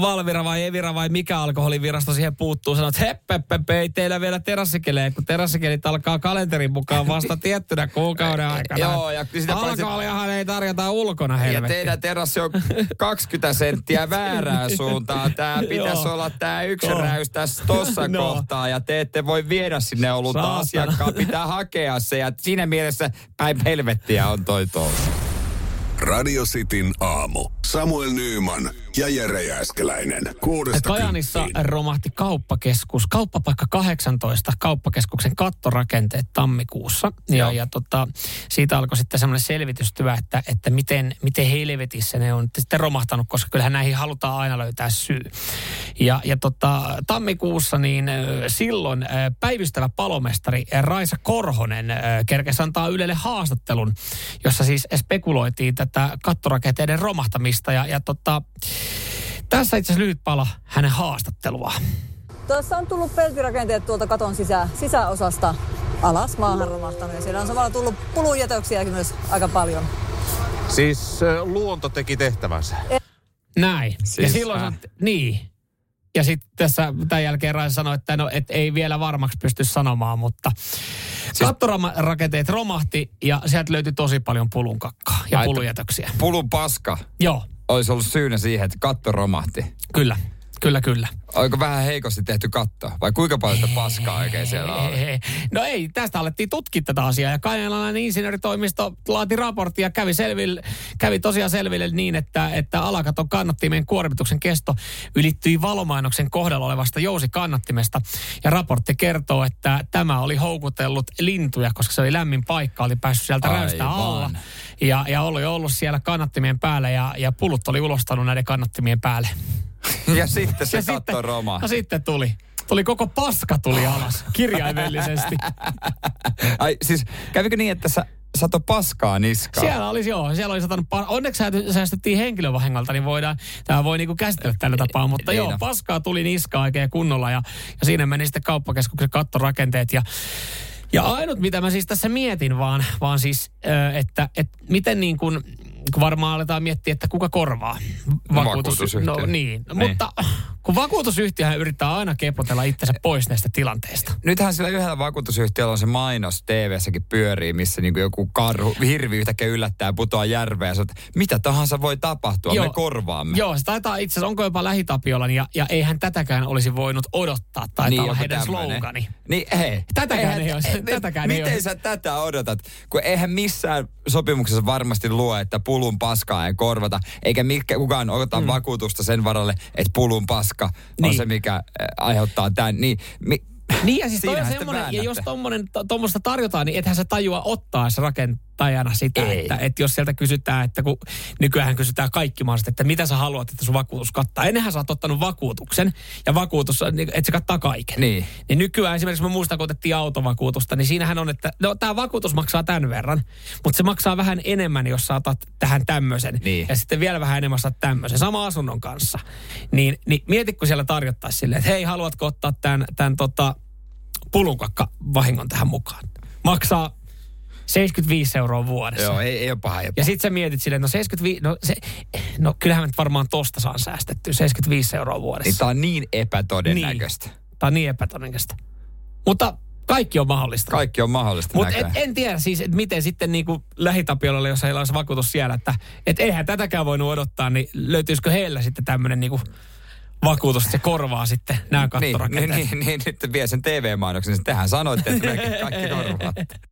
Valvira vai Evira vai mikä alkoholivirasto siihen puuttuu, sanoo, että heppe, ei teillä vielä terassikeleja, kun terassikelit alkaa kalenterin mukaan vasta tiettynä kuukauden aikana. Joo, ja sitä Alkoholiahan ei tarjota ulkona, Ja helvetti. teidän terassi on 20 senttiä väärään suuntaan. Tää pitäisi olla tää yksi räys tässä tossa No. kohtaa. Ja te ette voi viedä sinne olutta asiakkaan. Pitää hakea se. Ja siinä mielessä päin helvettiä on toi touhu. Radio Cityn aamu. Samuel Nyyman ja Jere Jääskeläinen. Kuudesta Kajanissa kymppiin. romahti kauppakeskus, kauppapaikka 18, kauppakeskuksen kattorakenteet tammikuussa. Ja, ja tota, siitä alkoi sitten semmoinen selvitystyö, että, että miten, miten helvetissä ne on sitten romahtanut, koska kyllähän näihin halutaan aina löytää syy. Ja, ja tota, tammikuussa niin silloin päivystävä palomestari Raisa Korhonen kerkesi antaa Ylelle haastattelun, jossa siis spekuloitiin tätä kattorakenteiden romahtamista. Ja, ja tota, tässä itse asiassa lyhyt pala hänen haastatteluaan. Tuossa on tullut peltirakenteet tuolta katon sisä, sisäosasta alas maahan romahtanut ja siellä on samalla tullut pulujätöksiäkin myös aika paljon. Siis luonto teki tehtävänsä. Näin. Siis, ja silloin, äh. äh. niin. Ja sitten tässä tämän jälkeen Raisa sanoi, että no, et ei vielä varmaksi pysty sanomaan, mutta siis... kattorakenteet romahti ja sieltä löytyi tosi paljon pulunkakkaa ja Ai, pulujätöksiä. Pulun paska Joo, olisi ollut syynä siihen, että katto romahti. kyllä. Kyllä, kyllä. Oliko vähän heikosti tehty katto? Vai kuinka paljon sitä paskaa oikein siellä oli? No ei, tästä alettiin tutkia tätä asiaa ja Kajanalainen insinööritoimisto laati raporttia ja kävi, selville, kävi tosiaan selville niin, että, että alakaton kannattimen kuormituksen kesto ylittyi valomainoksen kohdalla olevasta jousikannattimesta. Ja raportti kertoo, että tämä oli houkutellut lintuja, koska se oli lämmin paikka, oli päässyt sieltä Aivan. räystä alla. Ja, ja oli ollut siellä kannattimien päällä ja, ja pulut oli ulostanut näiden kannattimien päälle. Ja sitten se ja katto sitten, romahti. no sitten tuli. Tuli koko paska tuli alas, kirjaimellisesti. Ai siis kävikö niin, että sä sato paskaa niskaan? Siellä olisi joo, siellä oli satanut, pa- onneksi säästettiin henkilövahingolta, niin voidaan, tämä voi niinku käsitellä tällä tapaa, mutta Niin joo, paskaa tuli niskaan oikein kunnolla ja, ja siinä meni sitten kauppakeskuksen kattorakenteet ja ja ainut, mitä mä siis tässä mietin vaan, vaan siis, että, että miten niin kuin, kun varmaan aletaan miettiä, että kuka korvaa. vakuutusyhtiö. No niin, Niin. mutta kun vakuutusyhtiöhän yrittää aina keplotella itsensä pois näistä tilanteista. Nythän sillä yhdellä vakuutusyhtiöllä on se mainos TV-säkin pyörii, missä niinku joku karhu, hirvi yhtäkkiä yllättää ja putoaa järveen ja mitä tahansa voi tapahtua, me korvaamme. Joo, se taitaa itse asiassa, onko jopa lähitapiolan, ja, ja eihän tätäkään olisi voinut odottaa, taitaa niin, olla heidän tämmönen. slogani. Niin hei. Tätäkään ei olisi- mi- tätäkään ei Miten olisi. sä tätä odotat? Kun eihän missään sopimuksessa varmasti luo, että pulun paskaa ei korvata, eikä mikä, kukaan ota mm. vakuutusta sen varalle, että pulun paska on Niin. se, mikä äh, aiheuttaa tämän. Niin, mi, Niin ja siis toi on semmoinen, ja jos tommoista tarjotaan, niin ethän sä tajua ottaa se rakentajana sitä, Ei. että, että jos sieltä kysytään, että kun nykyään kysytään kaikki maasta, että mitä sä haluat, että sun vakuutus kattaa. Ennenhän sä oot ottanut vakuutuksen ja vakuutus, niin, että se kattaa kaiken. Niin. niin nykyään esimerkiksi mä muistan, kun otettiin autovakuutusta, niin siinähän on, että no tämä vakuutus maksaa tämän verran, mutta se maksaa vähän enemmän, jos sä otat tähän tämmöisen. Niin. Ja sitten vielä vähän enemmän saat tämmöisen, sama asunnon kanssa. Niin, niin mieti, kun siellä tarjottaisiin silleen, että hei, haluatko ottaa tämän, tämän tota, pulunkakka vahingon tähän mukaan. Maksaa 75 euroa vuodessa. joo, ei, ei ole paha. Ei ole Ja sit sä mietit silleen, no 75, no, se, no kyllähän nyt varmaan tosta saan säästettyä 75 euroa vuodessa. Niin tää on niin epätodennäköistä. Niin. Tämä on niin epätodennäköistä. Mutta kaikki on mahdollista. Kaikki on mahdollista Mutta en, en tiedä siis, että miten sitten niin kuin lähitapiolalle, jos heillä olisi vakuutus siellä, että et eihän tätäkään voinut odottaa, niin löytyisikö heillä sitten tämmöinen niin kuin vakuutus, että se korvaa sitten nämä niin, kattorakenteet. niin, niin, niin, nyt vie sen TV-mainoksen. niin Tehän sanoitte, että kaikki korvaatte.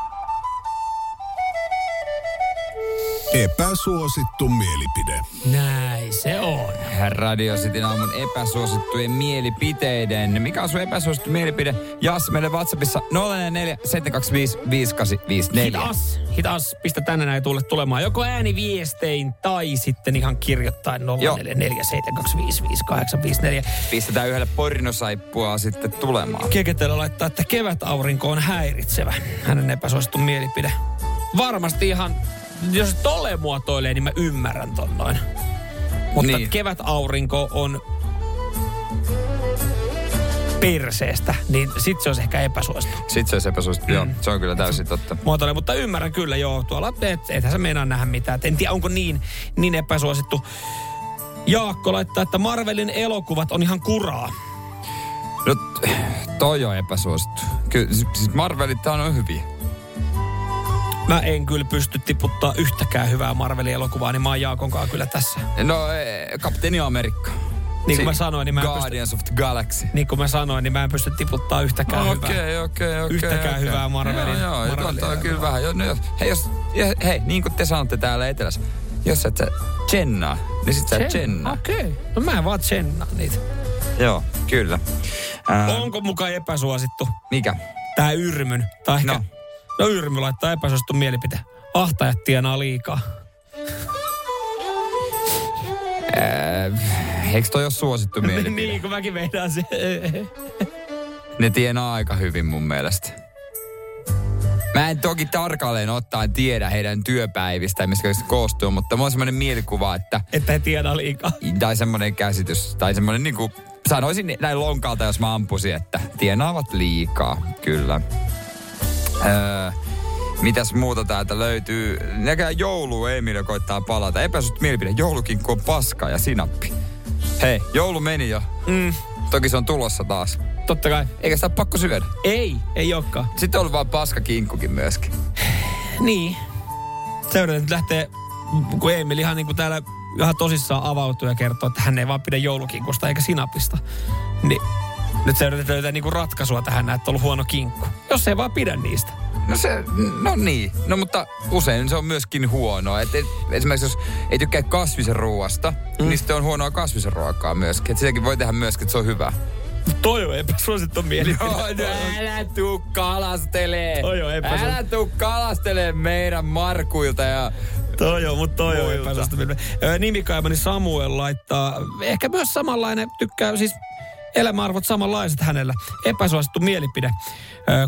Epäsuosittu mielipide. Näin se on. Radio Cityn aamun epäsuosittujen mielipiteiden. Mikä on sun epäsuosittu mielipide? Jas meille WhatsAppissa 044 725 5854. Hitas, hitas, pistä tänne näin tulle tulemaan. Joko ääniviestein tai sitten ihan kirjoittain 0447255854. Pistetään yhdelle pornosaippua sitten tulemaan. Keketellä laittaa, että kevätaurinko on häiritsevä. Hänen epäsuosittu mielipide. Varmasti ihan, jos se tolleen muotoilee, niin mä ymmärrän ton noin. Mutta Niin. kevätaurinko on perseestä, niin sit se olisi ehkä epäsuosittu. Sitten se olisi epäsuosittu. Joo, se on kyllä täysin totta. muotoilee, mutta ymmärrän kyllä joo. Tuolla, et, ethän sä meinaa nähdä mitään. Et en tiedä, onko niin, niin epäsuosittu. Jaakko laittaa, että Marvelin elokuvat on ihan kuraa. No, toi on epäsuosittu. Kyllä, siis Marvelit on hyviä. Mä en kyllä pysty tiputtaa yhtäkään hyvää Marvelin elokuvaa, niin mä oon Jaakon kyllä tässä. No, eh, Kapteeni Amerikka. Niin kuin mä sanoin, niin mä en pysty, Guardians of the Galaxy. niin kuin mä sanoin, niin mä en pysty tiputtaa yhtäkään hyvää. Okei, okei, okei. Yhtäkään okei. hyvää Marvelin- Joo, joo, Marvelin on kyllä vähän. Jo, no, jos, hei, jos, hei, niin kuin te sanotte täällä etelässä, jos et sä Jennaa, niin sit sä Jennaa. Okei. Okay. No mä en vaan tsennaa niitä. Joo, kyllä. Ää, Onko mukaan epäsuosittu Mikä? tää Yrmyn? Tai ehkä, No. No. Yrmy laittaa epäsuosittu mielipite. Ahtajat tienaa liikaa. Eikö toi ole suosittu mielipide? niin, kun mäkin vedän se. Ne tienaa aika hyvin mun mielestä. Mä en toki tarkalleen ottaen tiedä heidän työpäivistä, mistä se koostuu, mutta mulla on semmoinen mielikuva, että, että he tienaa liikaa. tai semmoinen käsitys, tai semmoinen niinku, sanoisin näin lonkalta, jos mä ampusin, että tienaavat liikaa, kyllä. Öö, mitäs muuta täältä löytyy? Näkään joulu Emilio koittaa palata. Epäsuht mielipide, joulukinkku on paska ja sinappi. Hei, joulu meni jo. Mm, Toki se on tulossa taas. totta kai. Eikä sitä ole pakko syödä. Ei, ei olekaan. Sitten on ollut vaan paskakinkkukin myöskin. Niin. Seuraavaksi nyt lähtee, kun Emil ihan niin kuin täällä ihan tosissaan avautuu ja kertoo, että hän ei vaan pidä joulukinkusta eikä sinapista. Niin nyt se yritetään löytää niinku ratkaisua tähän, että on ollut huono kinkku. Jos ei vaan pidä niistä. No se, no niin. No mutta usein se on myöskin huonoa. Et, et, esimerkiksi jos ei tykkää kasvisen ruoasta, mm. niin sitten on huonoa kasvisen ruokaa myöskin. Et sitäkin voi tehdä myöskin, että se on hyvä. Toi on epäsuosittu mielipide. Joo, älä tuu kalastelee. Toi on epäsuosittu. Älä tuu kalastelee meidän Markuilta ja... Toi on, mutta toi on epäsuosittu mielipide. Ö, Nimikaimani Samuel laittaa, ehkä myös samanlainen, tykkää siis elämäarvot samanlaiset hänellä. Epäsuosittu mielipide.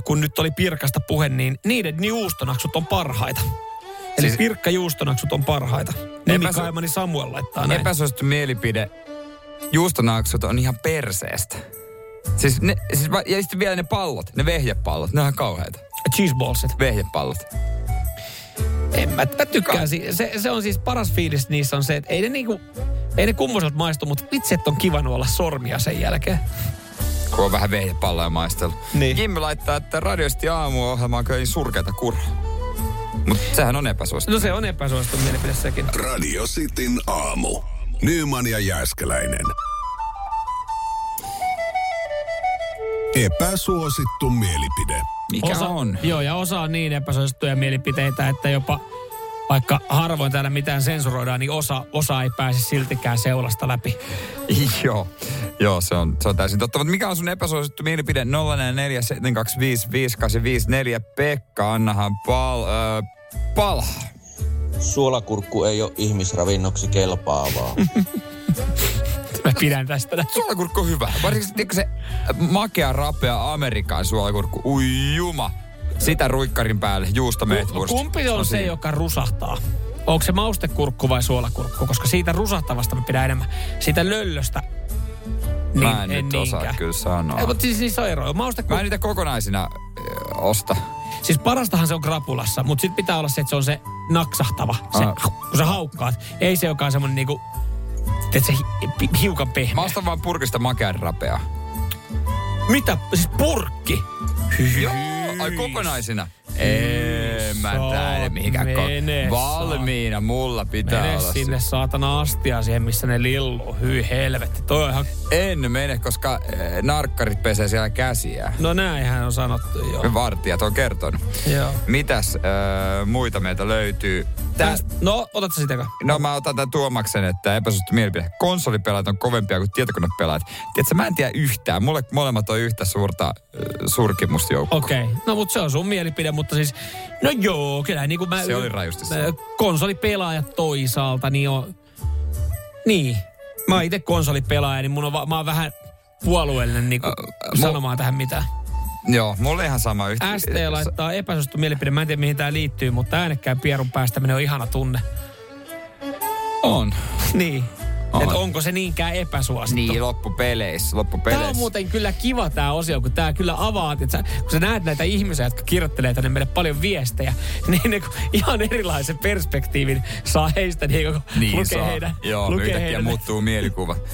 Kun nyt oli Pirkasta puhe, niin niiden juustonaksut on parhaita. Eli Siis- Pirkka juustonaksut on parhaita. Nimikaimani Samuel laittaa näin. Epäsuosittu mielipide. Juustonaaksut on ihan perseestä. Siis, ne, siis ja sitten vielä ne pallot, ne vehjepallot, ne on ihan kauheita. Cheeseballsit. Vehjepallot. En mä, mä tykkään. Si- se, se, on siis paras fiilis niissä on se, että ei ne niinku, ei ne kummoiselta maistu, mutta vitsi, että on kiva nuolla sormia sen jälkeen. kun on vähän vehnäpalloja maistellut. Niin. Jimmy laittaa, että radiosti aamuohjelma on kyllä surkeata kurraa. Mutta sehän on epäsuosittu. No se on epäsuosittu mielipide sekin. Radio Cityn aamu. Nyman ja Jääskeläinen. Epäsuosittu mielipide. Mikä osa, on? Joo, ja osa on niin epäsuosittuja mielipiteitä, että jopa vaikka harvoin täällä mitään sensuroidaan, niin osa, osa ei pääse siltikään seulasta läpi. Joo, joo se, on, se on täysin totta. Mutta mikä on sun epäsuosittu mielipide? 044 725 5854. Pekka, annahan pal, äh, palha. Suolakurkku ei ole ihmisravinnoksi kelpaavaa. Mä pidän tästä. Suolakurkku on hyvä. Varsinkin se makea, rapea Amerikan suolakurkku. Ui juma. Sitä ruikkarin päälle, juusto meetwurst. Kumpi on se, joka rusahtaa? Onko se maustekurkku vai suolakurkku? Koska siitä rusahtavasta mä pidän enemmän. Siitä löllöstä. Niin, Mä en, nyt osaa niinkään. kyllä sanoa. Ei, mutta siis niissä on eroja. Maustekurkku, Mä en niitä kokonaisina ö, osta. Siis parastahan se on krapulassa, mutta sitten pitää olla se, että se on se naksahtava. Se, Ah. kun sä haukkaat. Ei se, joka on semmonen niinku, että se hi, hi, hiukan pehmeä. Mä ostan vaan purkista makean rapeaa. Mitä? Siis purkki? Joo, ai kokonaisina. En mä tiedä mihinkään. Ko- valmiina mulla pitää Mene olla. sinne saatana astia siihen, missä ne lilluu. Hyi helvetti. Toi on ihan... En mene, koska eh, narkkarit pesee siellä käsiä. No näinhän on sanottu, joo. Vartijat on kertonut. joo. Mitäs äh, muita meiltä löytyy? Tää, no, otatko sitäkään? no mä otan tämän Tuomaksen, että epäsuosittu mielipide. Konsolipelaajat on kovempia kuin tietokonepelaajat. Tiedätkö, mä en tiedä yhtään. Mulle molemmat on yhtä suurta äh, surkimusjoukkoa. Okei. Okay. No, mutta se on sun mielipide, mutta siis... No joo, kyllä niin kuin mä... Se oli rajusti se. mä- Konsolipelaajat toisaalta, niin on... Niin. Mä oon itse konsolipelaaja, niin mun on, va- mä oon vähän puolueellinen niin kuin, mu- sanomaan tähän mitään. Joo, mulla ihan sama yhtä. ST laittaa epäsuosittu mielipide. Mä en tiedä, mihin tää liittyy, mutta äänekkään pierun päästäminen on ihana tunne. On. Niin. On. Että onko se niinkään epäsuosittu? Niin, loppupeleissä. Tämä loppupeleissä. on muuten kyllä kiva tämä osio, kun tämä kyllä avaa, että sä, kun sä näet näitä ihmisiä, jotka kirjoittelee tänne meille paljon viestejä, niin ne ihan erilaisen perspektiivin saa heistä, niin kun Niin lukee saa. heidän, Joo, lukee yhtäkkiä heidän muuttuu mielikuva.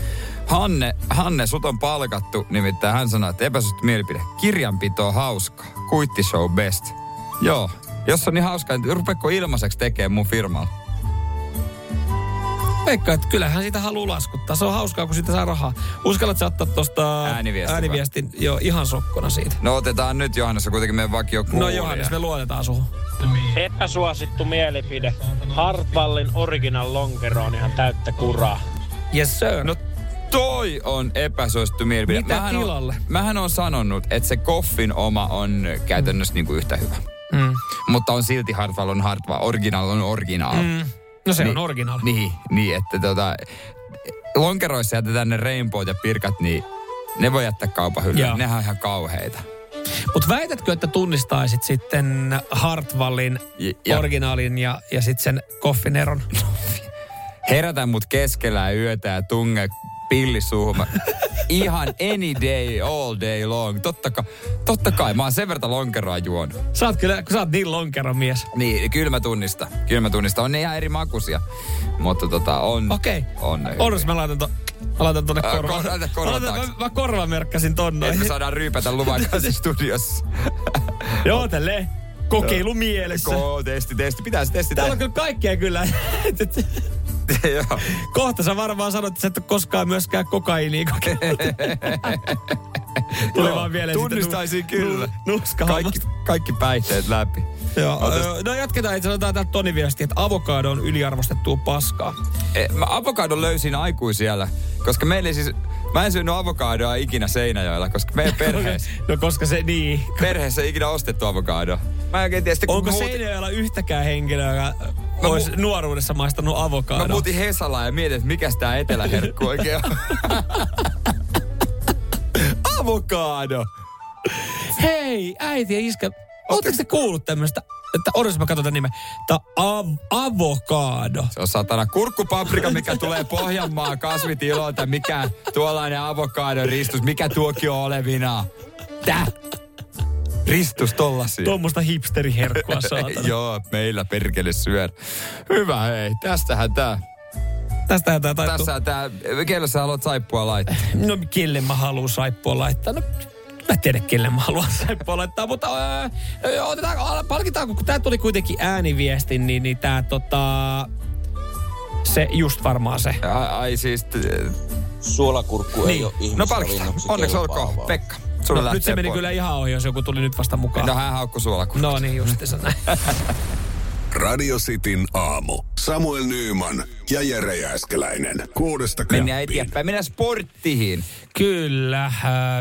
Hanne, Hanne, sut on palkattu, nimittäin hän sanoi, että epäsuosittu mielipide. Kirjanpito on hauskaa. Kuittishow best. Joo, jos on niin hauskaa, niin rupeeko ilmaiseksi tekemään mun firmalla? veikkaan, että kyllähän siitä haluaa laskuttaa. Se on hauskaa, kun siitä saa rahaa. Uskallatko ottaa tuosta Ääniviestin ääniviestin jo ihan sokkona siitä? No otetaan nyt Johannes, on kuitenkin meidän vakio No kuulija. Johannes, me luotetaan suhun. Epäsuosittu mielipide. Hartwallin original lonkero on ihan täyttä kuraa. Yes sir. No toi on epäsuosittu mielipide. Mitä mähän tilalle? On, mähän on sanonut, että se koffin oma on käytännössä niinku yhtä hyvä. Mm. Mutta on silti Hartwall on Hartwall. Original on original. Mm. No se Niin. on originaali. Niin, niin, että tota, lonkeroissa jätetään ne rainbowt ja pirkat, niin ne voi jättää kaupan hyllyyn. Nehän on ihan kauheita. Mutta väitätkö, että tunnistaisit sitten Hartwallin Ja- ja- originaalin ja, ja sitten sen koffin eron? Herätä mut keskellä yötä ja tunge pilli suuhun. Mä- Ihan any day, all day long. Totta kai, totta kai. mä oon sen verran lonkeroa juonut. Sä oot kyllä, kun sä oot niin lonkeron mies. Niin, kyllä mä tunnistan. Kyllä mä tunnistan. On ne ihan eri makuisia. Mutta tota, on. Okei. On ne. Onneksi mä laitan, to, mä laitan tonne korvaan. kor- laita Mä korvan laitan- mä, mä korvamerkkasin tonne. Että me saadaan ryypätä luvan kanssa studiossa. Joo, tälleen kokeilu mielessä. Ko, testi, testi. Pitää se testi Täällä on kyllä kaikkea kyllä. Kohta sä varmaan sanot, että sä et ole koskaan myöskään kokainia kokeillut. Tuli vaan vielä tunnistaisin kyllä. Nuska Kaikki, kaikki päihteet läpi. Joo, Otas- no jatketaan, että sanotaan täältä Toni viesti, että avokado on yliarvostettua paskaa. E, Mä avokadon löysin aikuisiellä, koska meillä ei siis... Mä en syönyt avokadoa ikinä Seinäjoella, koska meidän perheessä, No koska se niin. perheessä ei ikinä ostettu avokadoa. Mä en oikein tiedä Onko muut- Seinäjoella yhtäkään henkilöä, joka Mä olisi mu- nuoruudessa maistanut Mä avokadoa? muutin Hesalaan ja mietin, että mikäs tää eteläherkku oikein on. Avokado! Hei, äiti ja iskä, ootteko te kuullut tämmöistä, että odotas mä katson tämän nimen, Tää av- avokado. Se on satana kurkkupaprika, mikä tulee Pohjanmaan kasvitilolta. Mikä tuollainen avokadon ristus, mikä tuokio olevina. Tää? Ristus tollasia. Tuommoista hipsteriherkkua saatana. Joo, meillä perkele syödä. Hyvä hei, tästähän tää. Tästähän tää taittuu. Tässä tää, kelle sä haluat saippua laittaa? No kelle mä haluan saippua laittaa? No mä en tiedä, kelle mä haluan saippua laittaa, mutta ää, otetaan, palkitaanko, kun tää tuli kuitenkin ääniviesti, niin, niin tää tota... Se just varmaan se. Ai, ai siis, t- Suolakurkku Niin. ei ole no palkitaan. Onneksi olkoon. Pekka, sulle No, nyt se meni pois. kyllä ihan ohi, jos joku tuli nyt vasta mukaan. No hän haukku suolakurkku. No niin, justiinsa näin. Radio Cityn aamu. Samuel Nyyman ja Jere Jääskeläinen. Kuudesta Mennään eteenpäin. Mennään sporttiin. Kyllä, äh,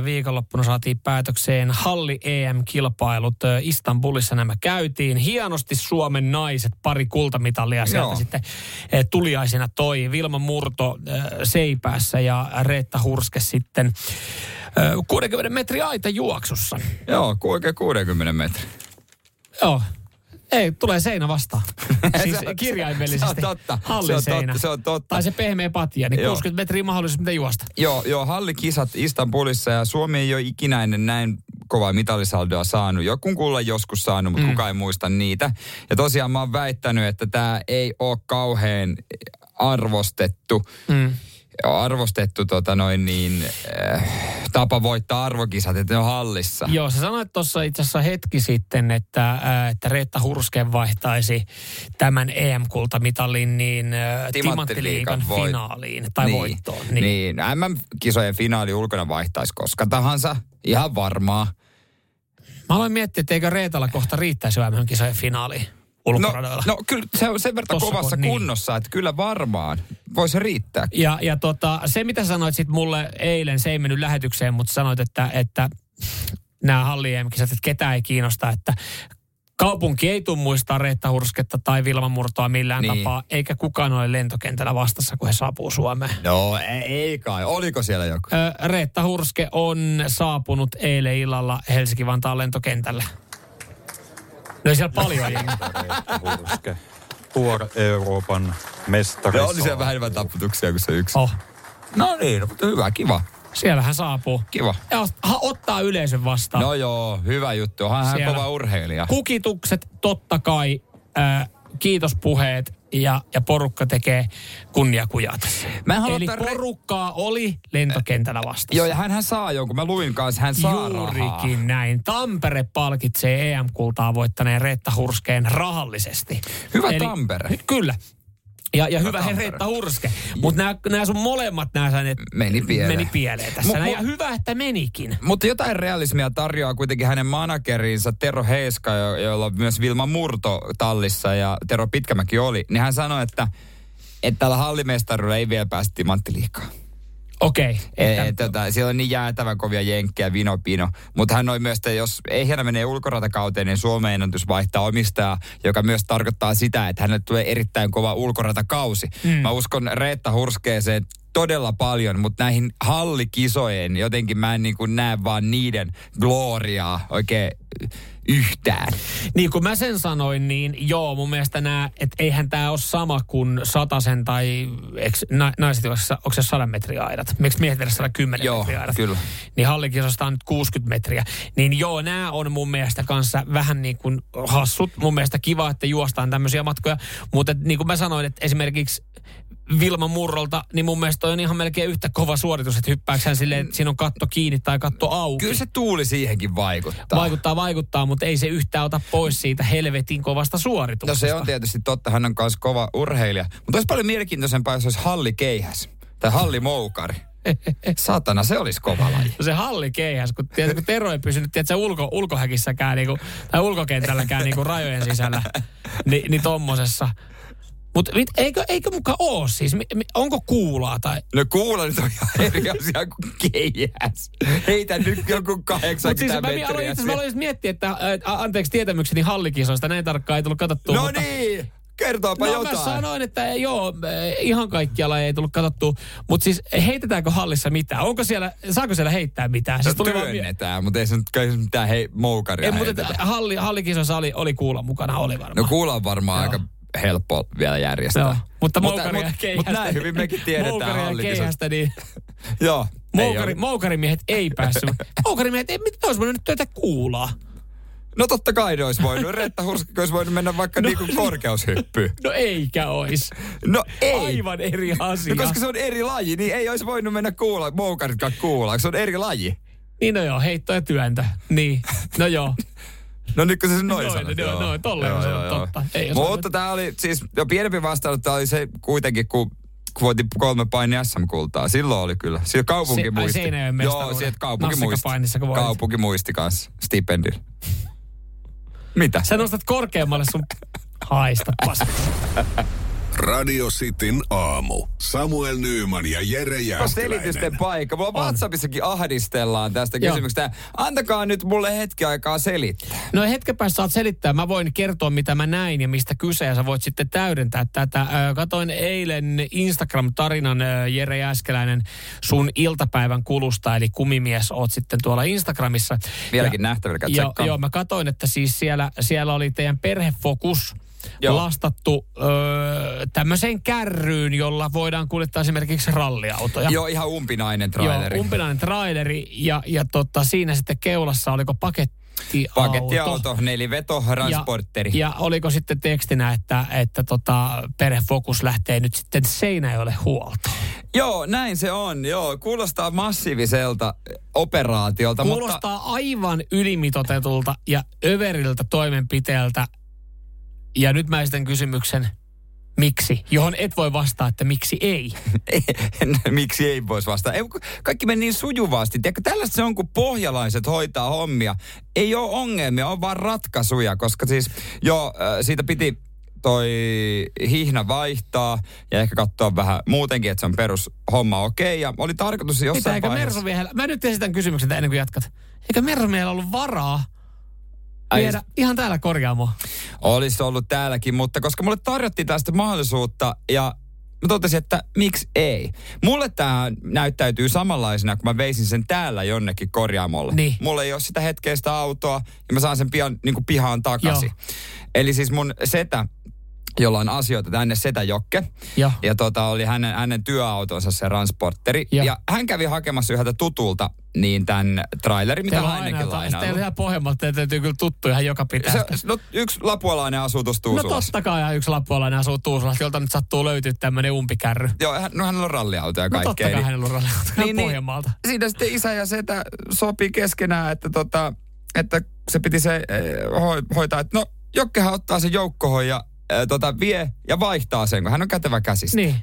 viikonloppuna saatiin päätökseen Halli EM-kilpailut. Äh, Istanbulissa nämä käytiin. Hienosti Suomen naiset, pari kultamitalia sieltä Joo. sitten äh, tuliaisina toi. Vilma Murto seipäässä ja Reetta Hurske sitten äh, 60 metrin aita juoksussa. Joo, oikein 60 metriä. Joo. Ei, tulee seinä vastaan. siis Se on- kirjaimellisesti. se on totta. Hallin Se on seinä. totta, se on totta. Tai se pehmeä patja, niin Joo. 60 metriä mahdollisuus, mitä juosta. Joo, joo, hallikisat Istanbulissa ja Suomi ei ole ikinä ennen näin kovaa mitalisaldoa saanut. Joku kuulla joskus saanut, mutta mm. kukaan ei muista niitä. Ja tosiaan mä oon väittänyt, että tämä ei ole kauhean arvostettu. Mm. Arvostettu tota noin niin, äh, tapa voittaa arvokisat, että ne on hallissa. Joo, sä sanoit tuossa itse asiassa hetki sitten, että, ää, että Reetta Hurske vaihtaisi tämän EM-kultamitalin niin Timanttiliigan voit- finaaliin tai niin, voittoon. Niin. niin. MM-kisojen finaali ulkona vaihtaisi koska tahansa. Ihan varmaa. Mä aloin miettiä, että eikö Reetalla kohta riittäisi MM-kisojen finaaliin ulkoradoilla. no kyllä se on sen verran Tossa kovassa kun- niin. kunnossa, että kyllä varmaan. Voisi riittää. Ja, ja tota, se, mitä sanoit sit mulle eilen, se ei mennyt lähetykseen, mutta sanoit, että, että nämä halli että ketään ei kiinnosta, että kaupunki ei tule muistaa Reetta Hursketta tai Vilma Murtoa millään Niin. tapaa, eikä kukaan ole lentokentällä vastassa, kun he saapuu Suomeen. No ei, kai. Oliko siellä joku? Reetta Hurske on saapunut eilen illalla Helsinki-Vantaan lentokentällä. No siellä paljon jengiä. Tuore Euroopan mestari. No oli siellä vähän enemmän taputuksia kuin se yksi. Oh. No niin, mutta hyvä, kiva. Siellä hän saapuu. Kiva. Ja ottaa yleisön vastaan. No joo, hyvä juttu. Hän Siellä. kova urheilija. Kukitukset, totta kai, äh, kiitospuheet ja, ja porukka tekee kunniakujat. Mä en Eli re- porukkaa oli lentokentällä vastassa. Joo, ja hän saa jonkun. Mä luin kanssa, hän saa rahaa. Juurikin näin. Tampere palkitsee EM-kultaa voittaneen Reetta Hurskeen rahallisesti. Hyvä Tampere. Kyllä. Ja, ja hyvä he Tampere. Reetta Hurske. Mutta nämä sun molemmat nämä säännöt Meni pieleen. meni pieleen tässä. Mu- Mu- mu- ja hyvä, että menikin. Mutta jotain realismia tarjoaa kuitenkin hänen managerinsa Tero Heiska, jo- jolla on myös Vilma Murto tallissa ja Tero Pitkämäki oli. Niin hän sanoi, että, että tällä hallimestaruudella ei vielä päästä timanttiliikaa. Okei. Okay. E, tota, siellä on niin jäätävän kovia jenkkejä, vino pino. Mutta hän oli myös, että jos ei hän menee ulkoratakauteen, niin Suomen ennätys vaihtaa omistajaa, joka myös tarkoittaa sitä, että hänelle tulee erittäin kova ulkoratakausi. Mm. Mä uskon Reetta Hurskeeseen todella paljon, mutta näihin hallikisojen jotenkin mä en niin kuin näe vaan niiden gloriaa oikein yhtään. Niin kuin mä sen sanoin, niin joo, mun mielestä nämä, että eihän tämä ole sama kuin satasen tai eks, na, naiset, onko se 100 metriä aidat? Miksi miehet vedä 110 Joo, metriä aidat? kyllä. Niin hallikisasta on nyt 60 metriä. Niin joo, nämä on mun mielestä kanssa vähän niin kuin hassut. Mun mielestä kiva, että juostaan tämmöisiä matkoja. Mutta niin kuin mä sanoin, että esimerkiksi Vilma Murrolta, niin mun mielestä toi on ihan melkein yhtä kova suoritus, että hyppääkö hän silleen, että siinä on katto kiinni tai katto auki. Kyllä se tuuli siihenkin vaikuttaa. Vaikuttaa, vaikuttaa, mutta ei se yhtään ota pois siitä helvetin kovasta No suorituksesta. se on tietysti totta, hän on myös kova urheilija. Mutta olisi paljon mielenkiintoisempaa, jos olisi hallikeihäs tai hallimoukari. Satana, se olisi kova laji. se halli keihäs, kun, tiedät, kun Tero ei pysynyt tiedät, ulko, ulkohäkissäkään niinku, tai ulkokentälläkään niinku rajojen sisällä, Ni, niin tommosessa. Mutta eikö, eikö muka oo siis? Onko kuulaa tai... No kuulla nyt on ihan eri asia kuin keihäs. Heitä nyt joku 80 Mutta siis mä, metriä. aloin, itse, mä aloin miettiä, että ä, anteeksi tietämykseni hallikisoista, näin tarkkaan ei tullut katsottua. No mutta, niin, kertoopa No jotain. mä sanoin, että joo, ihan kaikkia lajeja ei tullut katsottua. Mutta siis heitetäänkö hallissa mitään? Onko siellä, saako siellä heittää mitään? Siis No tuli vaan työnnetään, mutta ei se nyt kai mitään hei, moukaria Ei, mutta halli, hallikisoissa oli, oli kuulla mukana, oli varmaan. No kuulla on varmaan Joo. aika helppo vielä järjestää. Joo, mutta Mutta- moukaria ja mut- keihästä. mut näin hyvin mekin tiedetään keihästä, niin Joo. ei moukari, ole. moukarimiehet ei päässyt. moukarimiehet, ei, mitä olisi voinut nyt työtä kuulaa? No totta kai ne olisi voinut. Retta Hurskakko olisi voinut mennä vaikka no, niinku korkeushyppyyn. No eikä ois. No ei. Aivan eri asia. No koska se on eri laji, niin ei olisi voinut mennä kuulla, moukaritkaan kuulla, se on eri laji. Niin no joo, heitto ja työntö. Niin, no joo. No nyt kun se noin Noin, sanot, joo, noin, tolleen on sanottu, totta. Ei Mutta tämä oli siis, jo pienempi vastaanotto oli se kuitenkin, kun voitiin kolme paini SM-kultaa. Silloin oli kyllä. Siellä kaupunki Se- ai muisti. Seinäjoen Joo, sieltä kaupunki muisti. Kaupunki muisti kanssa stipendillä. Mitä? Sä nostat korkeammalle sun haista paska. Radio Cityn aamu. Samuel Nyyman ja Jere on Jääskeläinen. selitysten paikka. Mulla WhatsAppissakin ahdistellaan tästä Joo. kysymyksestä. Antakaa nyt mulle hetki aikaa selittää. No hetken päästä saat selittää. Mä voin kertoa, mitä mä näin ja mistä kyse, ja sä voit sitten täydentää tätä. Katoin eilen Instagram-tarinan, Jere Jääskeläinen, sun iltapäivän kulusta, eli kumimies, oot sitten tuolla Instagramissa. Vieläkin ja, nähtävillä, joo, joo, mä katoin, että siis siellä, siellä oli teidän perhefokus Joo. lastattu öö, tämmöiseen kärryyn, jolla voidaan kuljettaa esimerkiksi ralliautoja. Joo, ihan umpinainen traileri. Joo, umpinainen traileri ja, ja tota, siinä sitten keulassa oliko paketti Pakettiauto, neliveto, transporteri. Ja, ja oliko sitten tekstinä, että, että tota, perhefokus lähtee nyt sitten Seinäjoelle huoltoon? Joo, näin se on. Joo, kuulostaa massiiviselta operaatiolta, mutta... Kuulostaa aivan ylimitotetulta ja överiltä toimenpiteeltä. Ja nyt mä esitän kysymyksen, miksi? Johon et voi vastaa, että miksi ei. Miksi ei voisi vastata? Ei, kaikki meni niin sujuvasti. Tiedätkö, tällaista se on, kun pohjalaiset hoitaa hommia. Ei ole ongelmia, on vaan ratkaisuja, koska siis joo, äh, siitä piti toi hihna vaihtaa ja ehkä katsoa vähän muutenkin, että se on perushomma okei. Ja oli tarkoitus jossain Mitä, eikö vaiheessa... Vielä, mä nyt esitän kysymyksen ennen kuin jatkat. Eikö Mersu vielä ollut varaa Ai, viedä ihan täällä korjaamoon? Olisi ollut täälläkin, mutta koska mulle tarjottiin tästä mahdollisuutta ja mä totesin, että miksi ei. Mulle tämä näyttäytyy samanlaisena, kun mä veisin sen täällä jonnekin korjaamolle. Niin. Mulla ei ole sitä hetkeistä autoa ja mä saan sen pian niin kuin pihaan takaisin. Joo. Eli siis mun setä, jolla on asioita tänne Setä Jokke. Joo. Ja tota, oli hänen, hänen työautonsa se transporteri. Joo. Ja hän kävi hakemassa yhdeltä tutulta niin tämän traileri, mitä on aina, lainaa. teillä ihan Pohjanmaalta, teillä täytyy kyllä tuttu ihan joka pitää. Se, no, yksi lapualainen asuu tuossa No Tuusulassa. totta kai ja yksi lappualainen asuu Tuusulassa, jolta nyt sattuu löytyä tämmöinen umpikärry. Joo, hän, no hänellä on ralliauto ja No totta kaikkea. kai hänellä on ralliauto niin, Pohjanmaalta. Siinä sitten isä ja setä sopii keskenään, että, tota, että se piti se eh, hoi, hoitaa, että no Jokkehan ottaa sen joukkohon ja tota, vie ja vaihtaa sen, kun hän on kätevä käsistä. Niin.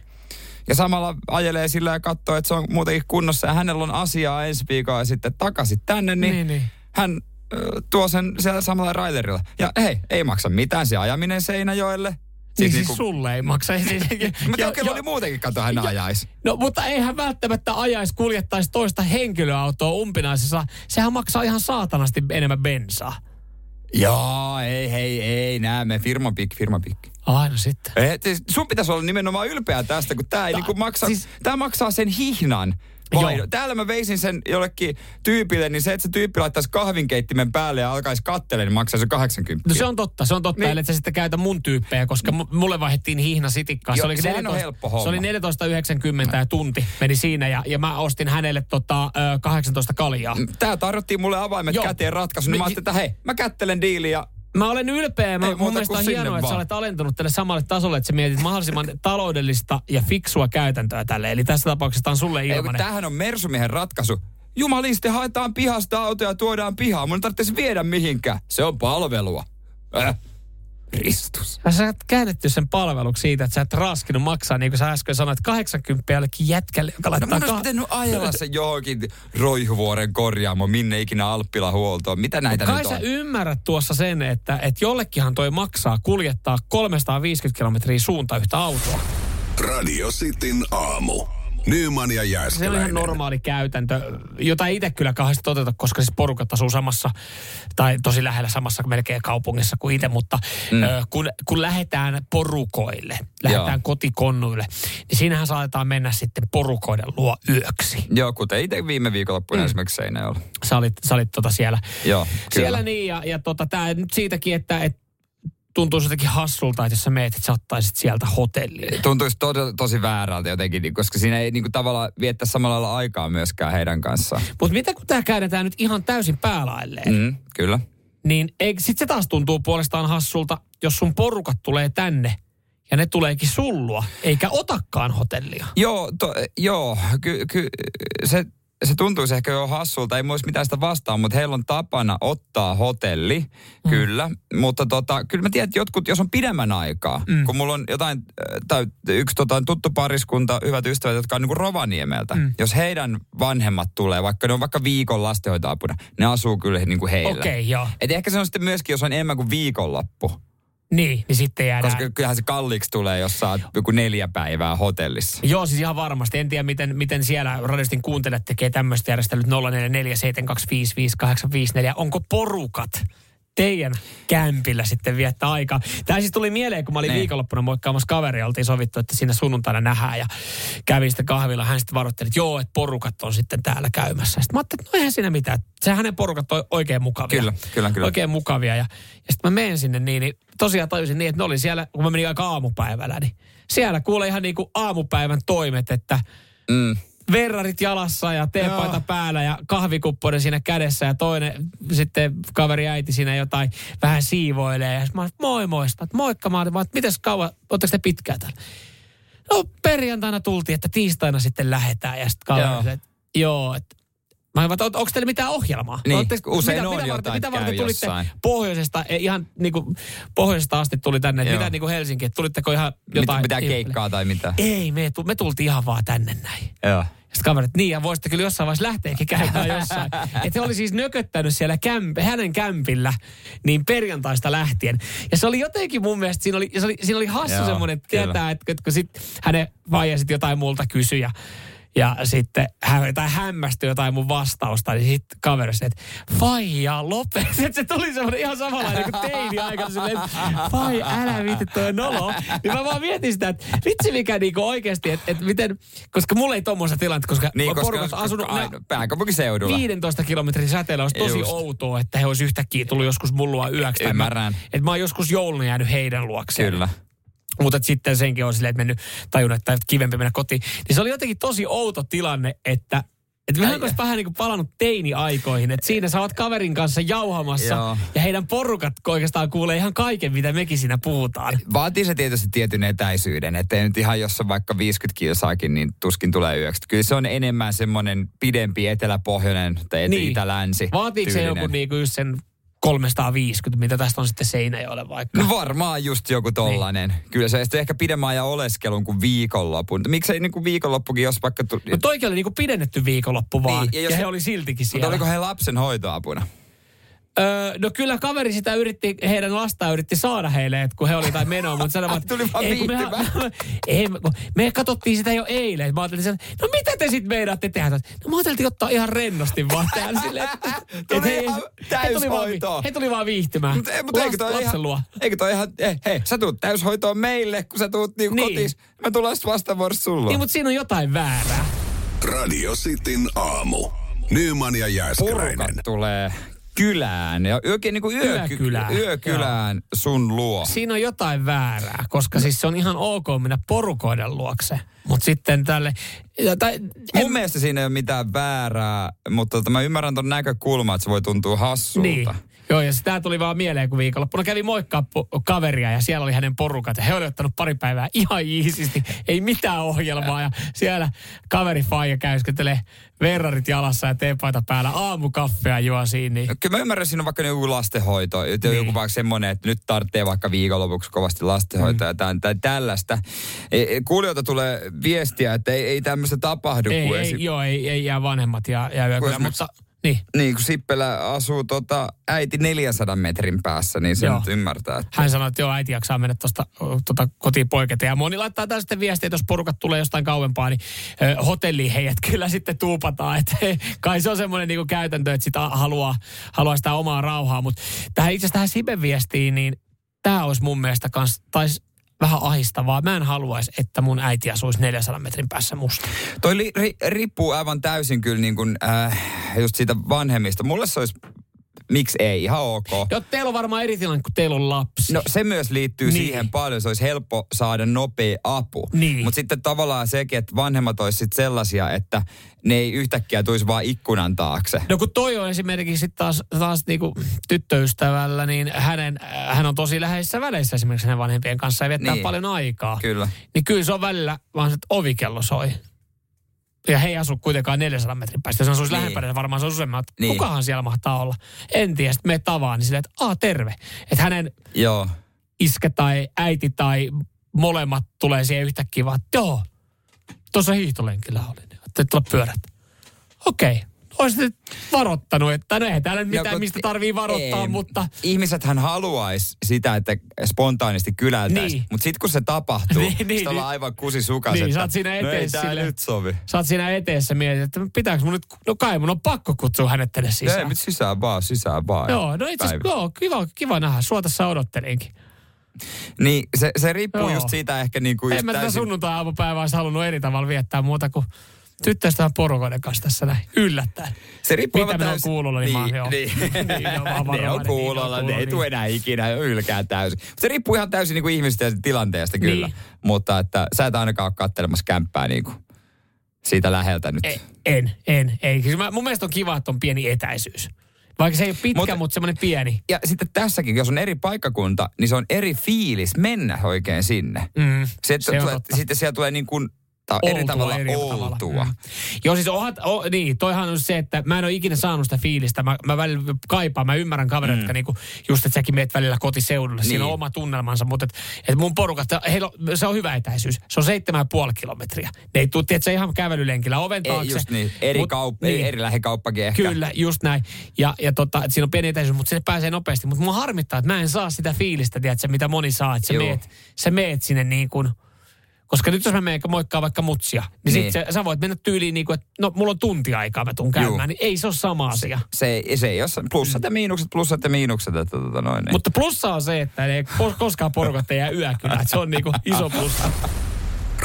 Ja samalla ajelee sillä ja katsoo, että se on muutenkin kunnossa ja hänellä on asiaa ensi viikolla ja sitten takaisin tänne, niin, Niin, niin. hän äh, tuo sen siellä samalla raiderilla. Ja hei, ei maksa mitään se ajaminen Seinäjoelle. Siis, siis sulle ei maksa. Mutta ja- ja- oli muutenkin, kato, hän ajaisi. No mutta eihän välttämättä ajaisi kuljettaisi toista henkilöautoa umpinaisessa. Sehän maksaa ihan saatanasti enemmän bensaa. Joo, ei, hei, ei, näemme. Firma pik, firma pik. Aina sitten. Eh, siis sun pitäisi olla nimenomaan ylpeä tästä, kun tämä ei Ta- niinku maksa, siis, tää maksaa sen hihnan. Joo. Vai, täällä mä veisin sen jollekin tyypille, niin se, että se tyyppi laittaisi kahvinkeittimen päälle ja alkaisi kattelemaan, niin maksaa se 80. No se on totta, se on totta, Niin. niin. että sä sitten käytä mun tyyppejä, koska mu- mulle vaihdettiin hihna. Joo, sehän on helppo homma. Se oli 14,90 ja tunti meni siinä ja, ja mä ostin hänelle tota, ö, 18 kaljaa. Tää tarjottiin mulle avaimet Joo. käteen ratkaisun, niin mä ajattelin, että hei, mä kättelen diiliä Mä olen ylpeä. Mä, Ei mun mielestä on hienoa, että sä vaan. olet alentunut tälle samalle tasolle, että sä mietit mahdollisimman taloudellista ja fiksua käytäntöä tälle. Eli tässä tapauksessa tää on sulle Ei, ilmanen. tämähän on Mersumiehen ratkaisu. Jumalisti, haetaan pihasta autoja ja tuodaan pihaan. Mun ei tarvitsisi viedä mihinkään. Se on palvelua. Äh. Ristus. Ja sä oot käännetty sen palveluksi siitä, että sä et raskinut maksaa, niin kuin sä äsken sanoit, 80 jollekin jätkälle, joka No laittaa... mun olisi ka- pitänyt ajella se johonkin Roihuvuoren korjaamo, minne ikinä Alppila huoltoon. Mitä näitä Kai nyt sä on? ymmärrät tuossa sen, että, että jollekinhan toi maksaa kuljettaa 350 kilometriä suunta yhtä autoa. Radio Cityn aamu. Nyman ja Se on Jääskeläinen. ihan normaali käytäntö, jota ei itse kyllä kauheasti toteuta, koska siis porukat asuu samassa tai tosi lähellä samassa melkein kaupungissa kuin itse, mutta mm. ö, kun, kun lähdetään porukoille, lähdetään Joo. kotikonnuille, niin siinähän saatetaan mennä sitten porukoiden luo yöksi. Joo, kuten itse viime viikonloppuna mm. esimerkiksi Seinäjoella. Sä olit, sä olit tota siellä, Joo, kyllä. siellä niin, ja, ja tota, tämä nyt siitäkin, että et, tuntuu jotenkin hassulta, että jos sä meet, että sä ottaisit sieltä hotelliin. Tuntuisi to, tosi väärältä jotenkin, niin- koska siinä ei niinku tavallaan viettää samalla lailla aikaa myöskään heidän kanssaan. Mutta mitä kun tämä käännetään nyt ihan täysin päälailleen? Mm, kyllä. niin sitten se taas tuntuu puolestaan hassulta, jos sun porukat tulee tänne ja ne tuleekin sullua, eikä otakaan hotellia. Joo, to, joo ky, ky, se, se tuntuisi ehkä jo hassulta, ei olisi mitään sitä vastaan, mutta heillä on tapana ottaa hotelli, mm. kyllä. Mutta tota, kyllä mä tiedän, että jotkut, jos on pidemmän aikaa, mm. kun mulla on jotain, äh, tai yksi tota, tuttu pariskunta, hyvät ystävät, jotka on niinku Rovaniemeltä. Mm. Jos heidän vanhemmat tulee, vaikka ne on vaikka viikon lastenhoitoapuna, ne asuu kyllä niinku heillä. Okei, okay, joo. Et ehkä se on sitten myöskin, jos on enemmän kuin viikonloppu. Niin, niin sitten jäädään. Koska kyllähän se kalliiksi tulee, jos oot joku neljä päivää hotellissa. Joo, siis ihan varmasti. En tiedä, miten, miten siellä radistin kuuntelijat tekee tämmöistä järjestelyt 0447255854. Onko porukat teidän kämpillä sitten viettää aikaa? Tämä siis tuli mieleen, kun mä olin Niin. viikonloppuna moikkaamassa kaveria. Oltiin sovittu, että siinä sunnuntaina nähdään ja kävin sitten kahvilla. Hän sitten varoitteli, että joo, että porukat on sitten täällä käymässä. Sitten mä ajattelin, että no eihän siinä mitään. Se hänen porukat on oikein mukavia. Kyllä, kyllä, kyllä. Oikein mukavia. Ja, ja sitten mä menen sinne niin, niin tosiaan tajusin niin, että ne oli siellä, kun mä menin aika aamupäivällä, niin siellä kuulee ihan niin kuin aamupäivän toimet, että Mm. Verrarit jalassa ja teepaita Joo. päällä ja kahvikupponen siinä kädessä ja toinen sitten kaveri äiti siinä jotain vähän siivoilee. Ja mä olin, moi moi. Mä, että moikka. Mä olin, mites kauan, ootteko te pitkään täällä? No perjantaina tultiin, että tiistaina sitten lähdetään. Ja sitten kaveri, Joo. että joo, että Mä olin, että onko teillä mitään ohjelmaa? Niin, Ootteko- usein mitä, on mitä varten, mitä että varten tulitte jossain. pohjoisesta, eh, ihan niin kuin pohjoisesta asti tuli tänne, Joo. mitä niin kuin Helsinki, että tulitteko ihan jotain? mitään keikkaa tai mitä? Ei, me, me tultiin ihan vaan tänne näin. Joo. Sitten kaverit, niin ja voisitte kyllä jossain vaiheessa lähteäkin käymään jossain. Että he oli siis nököttänyt siellä kämp- hänen kämpillä niin perjantaista lähtien. Ja se oli jotenkin mun mielestä, siinä oli, se oli, siinä oli hassu Joo, semmoinen, että tietää, että, että kun sit hänen vaija jotain multa kysyi ja, ja sitten hän, tai hämmästyi jotain mun vastausta, niin sitten kaveri sanoi, että faija lopet. Se tuli semmoinen ihan samanlainen kuin teini aikana silleen, fai älä viitti toi nolo. Niin mä vaan mietin sitä, että vitsi mikä niinku oikeasti, että, että miten, koska mulla ei tommoista tilannetta, koska Niin, koska, porukassa asunut pääkaupunkiseudulla. 15 kilometrin säteellä olisi tosi Just. outoa, että he olisi yhtäkkiä tullut joskus mullua yöksi. Ymmärrän. Mä, että mä oon joskus jouluna jäänyt heidän luokseen. Kyllä. Mutta sitten senkin on silleen, että mennyt tajunnut, että kivempi mennä kotiin. Niin se oli jotenkin tosi outo tilanne, että että vähän olisi vähän niin kuin palannut teini-aikoihin. Että siinä sä oot kaverin kanssa jauhamassa Joo. ja heidän porukat oikeastaan kuulee ihan kaiken, mitä mekin siinä puhutaan. Vaatii se tietysti tietyn etäisyyden, ettei nyt ihan jos on vaikka 50 kilsaakin, niin tuskin tulee yöksi. Kyllä se on enemmän semmoinen pidempi etelä-pohjoinen tai Niin. itä-länsi. Vaatiiko se tyylinen. joku niinku just sen 350, mitä tästä on sitten Seinäjoelle vaikka. No varmaan just joku tollanen. Niin. Kyllä se sitten ehkä pidemmän ajan oleskelun kuin viikonlopun. Miksei niin kuin viikonloppukin, jos vaikka... Tuli... No toikin oli niinku pidennetty viikonloppu vaan, Niin, niin, ja jos ja he- oli siltikin Mutta siellä. oliko he lapsen hoitoapuna? Öö, no kyllä kaveri sitä yritti, heidän lastaan yritti saada heille, että kun he oli jotain menoa, mutta sanoivat, että Tuli vaan ei, kun mehän, viihtymään. ei, kun me katsottiin sitä jo eilen. Mä ajattelin, että no mitä te sitten meinaatte tehdä? No mä ajattelin ottaa ihan rennosti vaan täällä silleen, että, Tuli he, ihan he, tuli vaan, he tuli vaan viihtymään. Mutta, mutta eikö toi Last- ihan, lapsen luo. eikö toi ihan, hei, hei, sä tuut täyshoitoon meille, kun sä tuut niinku Niin. kotiin. Mä tullaan vastavuorossa sulla. Niin, mutta siinä on jotain väärää. Radio Cityn aamu. Nyman ja Jääskeläinen. Porukat tulee kylään. Ja oikein niinku yöky, Yökylään. yökylään sun luo. Siinä on jotain väärää, koska siis se on ihan ok mennä porukoiden luokse. Mutta sitten tälle... Tai, Mun mielestä siinä ei ole mitään väärää, mutta tota, mä ymmärrän ton näkökulman, että se voi tuntua hassulta. Niin. Joo, ja sitä tuli vaan mieleen, kun viikonloppuna kävi moikkaa po- kaveria ja siellä oli hänen porukat. Ja he oli ottanut pari päivää ihan iisisti, ei mitään ohjelmaa. Ja siellä kaveri Faija käyskentelee verrarit jalassa ja teepaita päällä aamukaffea juo siinä. Niin. Kyllä mä ymmärrän, siinä on vaikka joku lastenhoito, niin. Joku vaikka semmoinen, että nyt tarvitsee vaikka viikonlopuksi kovasti lastenhoitoa mm. tai, tai tällaista. E, e, Kuulijoilta tulee viestiä, että ei, ei tämmöistä tapahdu. Ei, ei, esi- joo, ei, ei jää vanhemmat ja, ja yökylä, esimerkiksi- mutta niin. Niin, kun Sippelä asuu tota, äiti 400 metrin päässä, niin se Joo. nyt ymmärtää. Että... Hän sanoi, että joo, äiti jaksaa mennä tuosta tota, kotiin poiketa. Ja moni laittaa tästä sitten viestiä, että jos porukat tulee jostain kauempaa, niin ö, hotelliin heidät kyllä sitten tuupataan. Että kai se on semmoinen niin käytäntö, että sitä haluaa, haluaa sitä omaa rauhaa. Mutta tähän itse asiassa tähän Siben viestiin, niin tämä olisi mun mielestä kans, taisi vähän ahistavaa. Mä en haluaisi, että mun äiti asuisi 400 metrin päässä musta. Toi li, ri, riippuu aivan täysin kyllä niin kuin, äh, just siitä vanhemmista. Mulle se olisi, miksi ei, ihan ok. Joo, teillä on varmaan eri tilanne, kun teillä on lapsi. No se myös liittyy Niin. siihen paljon, se olisi helppo saada nopea apu. Niin. Mutta sitten tavallaan sekin, että vanhemmat olisi sit sellaisia, että ne ei yhtäkkiä tulisi vaan ikkunan taakse. No kun toi on esimerkiksi sit taas, taas niinku tyttöystävällä, niin hänen, äh, hän on tosi läheisissä väleissä esimerkiksi hänen vanhempien kanssa ja viettää Niin. niin. paljon aikaa. Kyllä. Niin kyllä se on välillä vaan se, että ovikello soi. Ja he ei asu kuitenkaan 400 metrin päästä. Ne asuisi Niin. lähempänä, varmaan se on useamman, että Niin. kukahan siellä mahtaa olla. En tiedä. Sitten me tavaan, niin silleen, että aa terve. Että hänen Joo. iskä tai äiti tai molemmat tulee siihen yhtäkkiä vaan, että joo, tuossa hiihtolenkillä oli. Että tulla pyörät. Okei. Olisit nyt varoittanut, että no eihän täällä nyt mitään, mistä tarvii varoittaa, ei. mutta Ihmisethän haluaisi sitä, että spontaanisti kylältäisi. Niin. Mutta sitten kun se tapahtuu, Niin, niin, niin, ollaan aivan kusisukas. Niin, että, sä oot siinä no ei silleen- nyt sovi. sä oot siinä eteessä mietit, että pitääkö mun nyt, no kai mun on pakko kutsua hänet tänne Ei, sisään. nyt sisään vaan, sisään vaan. Joo, no itse asiassa, joo, kiva, kiva nähdä. Sua tässä odottelinkin. Niin, se, se riippuu Joo. just siitä ehkä niin kuin En mä tätä sunnuntai-aamupäivää olisi halunnut eri tavalla viettää muuta kuin tyttöystävän porukoiden kanssa tässä näin. Yllättäen. Se riippuu Mitä ne on täysin- kuulolla, niin mä oon- niin, joo. niin. Niin, ne on ne on kuulolla, niin, ne ne ei tule enää ikinä ylkää täysin. Se riippuu ihan täysin niin kuin ja tilanteesta kyllä. Niin. Mutta että sä et ainakaan ole kattelemassa kämppää niin kuin siitä läheltä nyt. Ei, En, en, ei. Siis mä, mun mielestä on kiva, että on pieni etäisyys. Vaikka se ei ole pitkä, Mutta- mutta, mutta semmoinen pieni. Ja sitten tässäkin, jos on eri paikkakunta, niin se on eri fiilis mennä oikein sinne. Mm, Se, se tulee, sitten siellä tulee niin kuin ta, eri Oltua tavalla eri oltua. tavalla. Mm. Joo, siis onhan, o, niin, toihan on se, että mä en ole ikinä saanut sitä fiilistä. Mä, mä välillä kaipaan, mä ymmärrän kavereita, mm. jotka niinku, just, että säkin meet välillä kotiseudulle. Niin. Siinä on oma tunnelmansa, mutta et, et mun porukat, heillä on, se on hyvä etäisyys. Se on 7,5 kilometriä. Ne ei tuu, tiedätkö, ihan kävelylenkillä oven taakse. Ei, just niin. Eri, Mut- kaup- niin. eri lähikauppakin ehkä. Kyllä, just näin. Ja, ja tota, että siinä on pieni etäisyys, mutta sinne pääsee nopeasti. Mutta mua harmittaa, että mä en saa sitä fiilistä, tiedätkö, mitä moni saa. Että sä Joo. meet, sä meet sinne niin kuin, koska nyt jos mä menen moikkaa vaikka mutsia, niin, Niin. niin. Sit sä, sä voit mennä tyyliin niin kuin, että no mulla on tunti aikaa, mä tuun käymään. Juu. Niin ei se ole sama asia. Se, ei- se ei ole plussat ja miinukset, plussat ja miinukset. Että, tota noin, niin. Mutta plussa on se, että ei kos- koskaan porukat ei jää yökylään. että Se on niinku iso plussa.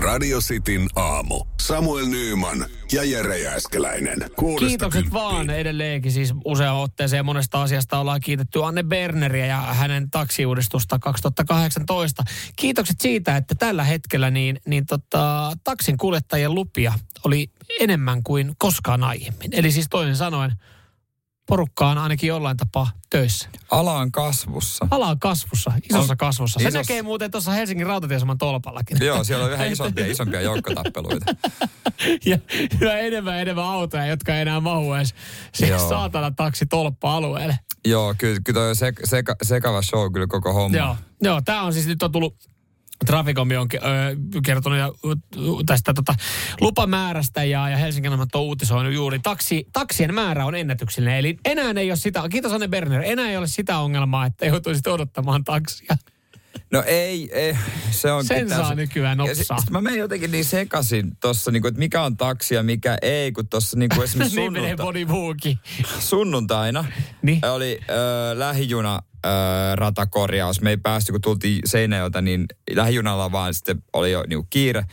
Radio Cityn aamu. Samuel Nyyman ja Jere Jääskeläinen. Kiitokset kymppiin. vaan edelleenkin. Siis useaan otteeseen monesta asiasta ollaan kiitetty Anne Berneriä ja hänen taksiuudistusta 2018. Kiitokset siitä, että tällä hetkellä niin, niin tota, taksin kuljettajien lupia oli enemmän kuin koskaan aiemmin. Eli siis toisin sanoen porukka on ainakin jollain tapaa töissä. Ala on kasvussa. Ala on kasvussa, isossa On- kasvussa. Se isos- näkee muuten tuossa Helsingin rautatiesaman tolpallakin. Joo, siellä on yhä isompia, isompia joukkotappeluita. ja, ja enemmän enemmän autoja, jotka ei enää mahu edes siihen saatana taksi tolppa-alueelle. Joo, kyllä, kyllä toi on sek, seka, sekava show kyllä koko homma. Joo, joo tämä on siis nyt on tullut Traficomi on ö, kertonut ja, ö, tästä tota, lupamäärästä ja, ja Helsingin Sanomat on uutisoinut juuri. Taksi, taksien määrä on ennätyksellinen. Eli enää ei ole sitä, kiitos Anne Berner, enää ei ole sitä ongelmaa, että joutuisit odottamaan taksia. No ei, ei se on Sen saa nykyään nopsaa. sit, sit mä menen jotenkin niin sekasin tossa, niinku, että mikä on taksi ja mikä ei, kun tossa niinku esimerkiksi niin menee sunnunta, moni muukin. sunnuntaina Niin. oli ö, lähijuna ö, ratakorjaus. Me ei päästy, kun tultiin Seinäjoelta, niin lähijunalla vaan sitten oli jo niinku kiire.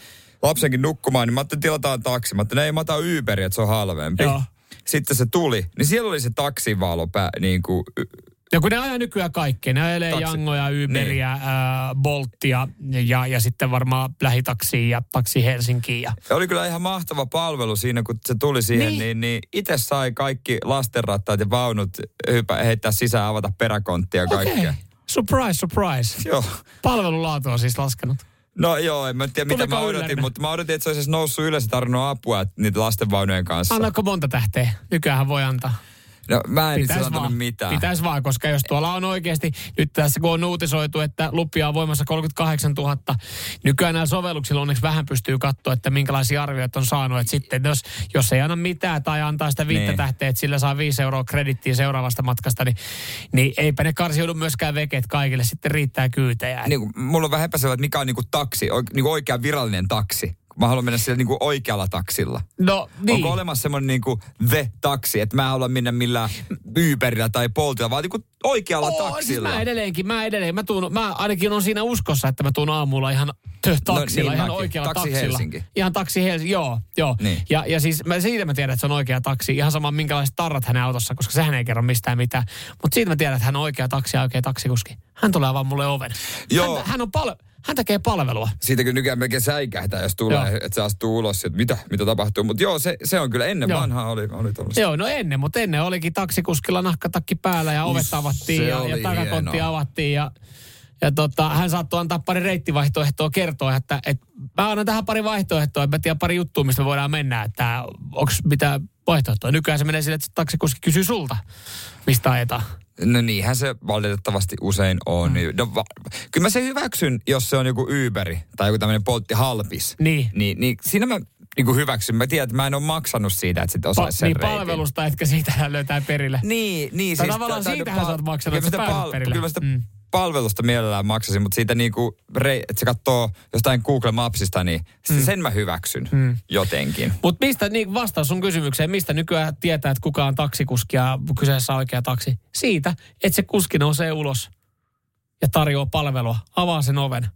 Lapsenkin nukkumaan, niin mä ajattelin, tilataan taksi. Mä ajattelin, ei mä otan Uberia, että se on halvempi. Joo. Sitten se tuli, niin siellä oli se taksivalo pää, niin kuin, Ja kun ne ajaa nykyään kaikkea, ne ajelee Taksi. Jangoja, Uberia, niin. äh, Bolttia ja, ja sitten varmaan lähitaksiin ja taksi Helsinkiin. Ja... Ja oli kyllä ihan mahtava palvelu siinä, kun se tuli siihen, Niin. niin, niin, itse sai kaikki lastenrattaat ja vaunut hypä, heittää sisään, avata peräkonttia ja kaikkea. Okei. Surprise, surprise. Joo. Palvelulaatu on siis laskenut. No joo, en mä tiedä mitä mä odotin, yllärinä? mutta mä odotin, että se olisi noussut ylös ja tarvinnut apua niitä lastenvaunujen kanssa. Annaako monta tähteä? Nykyään voi antaa. No mä en Pitäis vaan. mitään. Pitäis vaan, koska jos tuolla on oikeasti, nyt tässä kun on uutisoitu, että lupia on voimassa 38 000, nykyään näillä sovelluksilla onneksi vähän pystyy katsoa, että minkälaisia arvioita on saanut. Että sitten jos, jos ei anna mitään tai antaa sitä viittä Niin. tähteä, että sillä saa 5 euroa kredittiä seuraavasta matkasta, niin, niin eipä ne karsiudu myöskään vekeet kaikille, sitten riittää kyytejä. Niin, kuin, mulla on vähän epäselvä, että mikä on niinku taksi, o, niinku oikea virallinen taksi. Mä haluan mennä siellä niinku oikealla taksilla. no niin. Onko olemassa semmoinen niinku the-taksi, että mä en halua mennä millään Uberillä tai Boltilla, vaan niinku oikealla Oo, siis taksilla. mä edelleenkin, mä edelleen, mä, tuun, mä ainakin on siinä uskossa, että mä tuun aamulla ihan taksilla, niin ihan mäkin. oikealla Taksi taksilla. Helsinki. Ihan taksi Helsinki, joo, joo. Niin. Ja, ja siis mä, siitä mä tiedän, että se on oikea taksi, ihan sama minkälaiset tarrat hänen autossa, koska sehän ei kerro mistään mitään. Mutta siitä mä tiedän, että hän on oikea taksi ja oikea taksikuski. Hän tulee vaan mulle oven. Joo. Hän, hän, on pal- hän tekee palvelua. Siitä kyllä nykyään melkein säikähtää, jos tulee, että se astuu ulos, että mitä, mitä tapahtuu. Mutta joo, se, se on kyllä ennen Joo. vanhaa oli, oli tuollaista. Joo, no ennen, mutta ennen olikin taksikuskilla nahkatakki päällä ja ovet avattiin se ja, ja takakontti hienoa. avattiin ja, ja tota, hän saattoi antaa pari reittivaihtoehtoa kertoa, että, että mä annan tähän pari vaihtoehtoa, että mä tiedän pari juttua, mistä me voidaan mennä, että onko mitä vaihtoehtoa. Nykyään se menee sille, että taksikuski kysyy sulta, mistä ajetaan. No niinhän se valitettavasti usein on. Mm. No, va- kyllä mä sen hyväksyn, jos se on joku Uberi tai joku tämmöinen poltti halpis. Niin. Niin, niin siinä mä niin hyväksyn. Mä tiedän, että mä en ole maksanut siitä, että Pa- osaisi sen niin reitin. palvelusta, etkä siitä löytää perille. Niin, niin. Tai tavallaan siitähän sä oot maksanut, kyllä että pääset perille. Kyllä mä sitä Mm. Palvelusta mielellään maksasin, mutta siitä niinku, että se katsoo jostain Google Mapsista, niin mm. sen mä hyväksyn mm. jotenkin. Mutta mistä, niin vastaus sun kysymykseen, mistä nykyään tietää, että kuka on taksikuski ja kyseessä on oikea taksi? Siitä, että se kuski nousee ulos ja tarjoaa palvelua, avaa sen oven.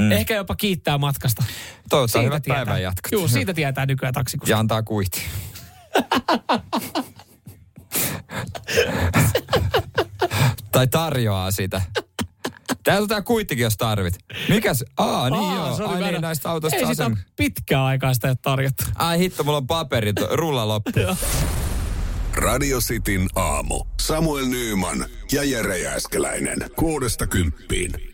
Mm. Ehkä jopa kiittää matkasta. Toivottavasti hyvät tietää. päivän jatkot. Joo, siitä tietää nykyään taksikuski. Ja antaa kuitti. tai tarjoaa sitä. Täällä on tää kuittikin, jos tarvit. Mikäs? Aa, niin Aa, joo. se oli Ai väärä. niin, näistä autoista Ei sitä pitkään aikaa sitä ei tarjottu. Ai hitto, mulla on paperit. Rulla loppu. Radio Cityn aamu. Samuel Nyyman ja Jere Jääskeläinen. Kuudesta kymppiin.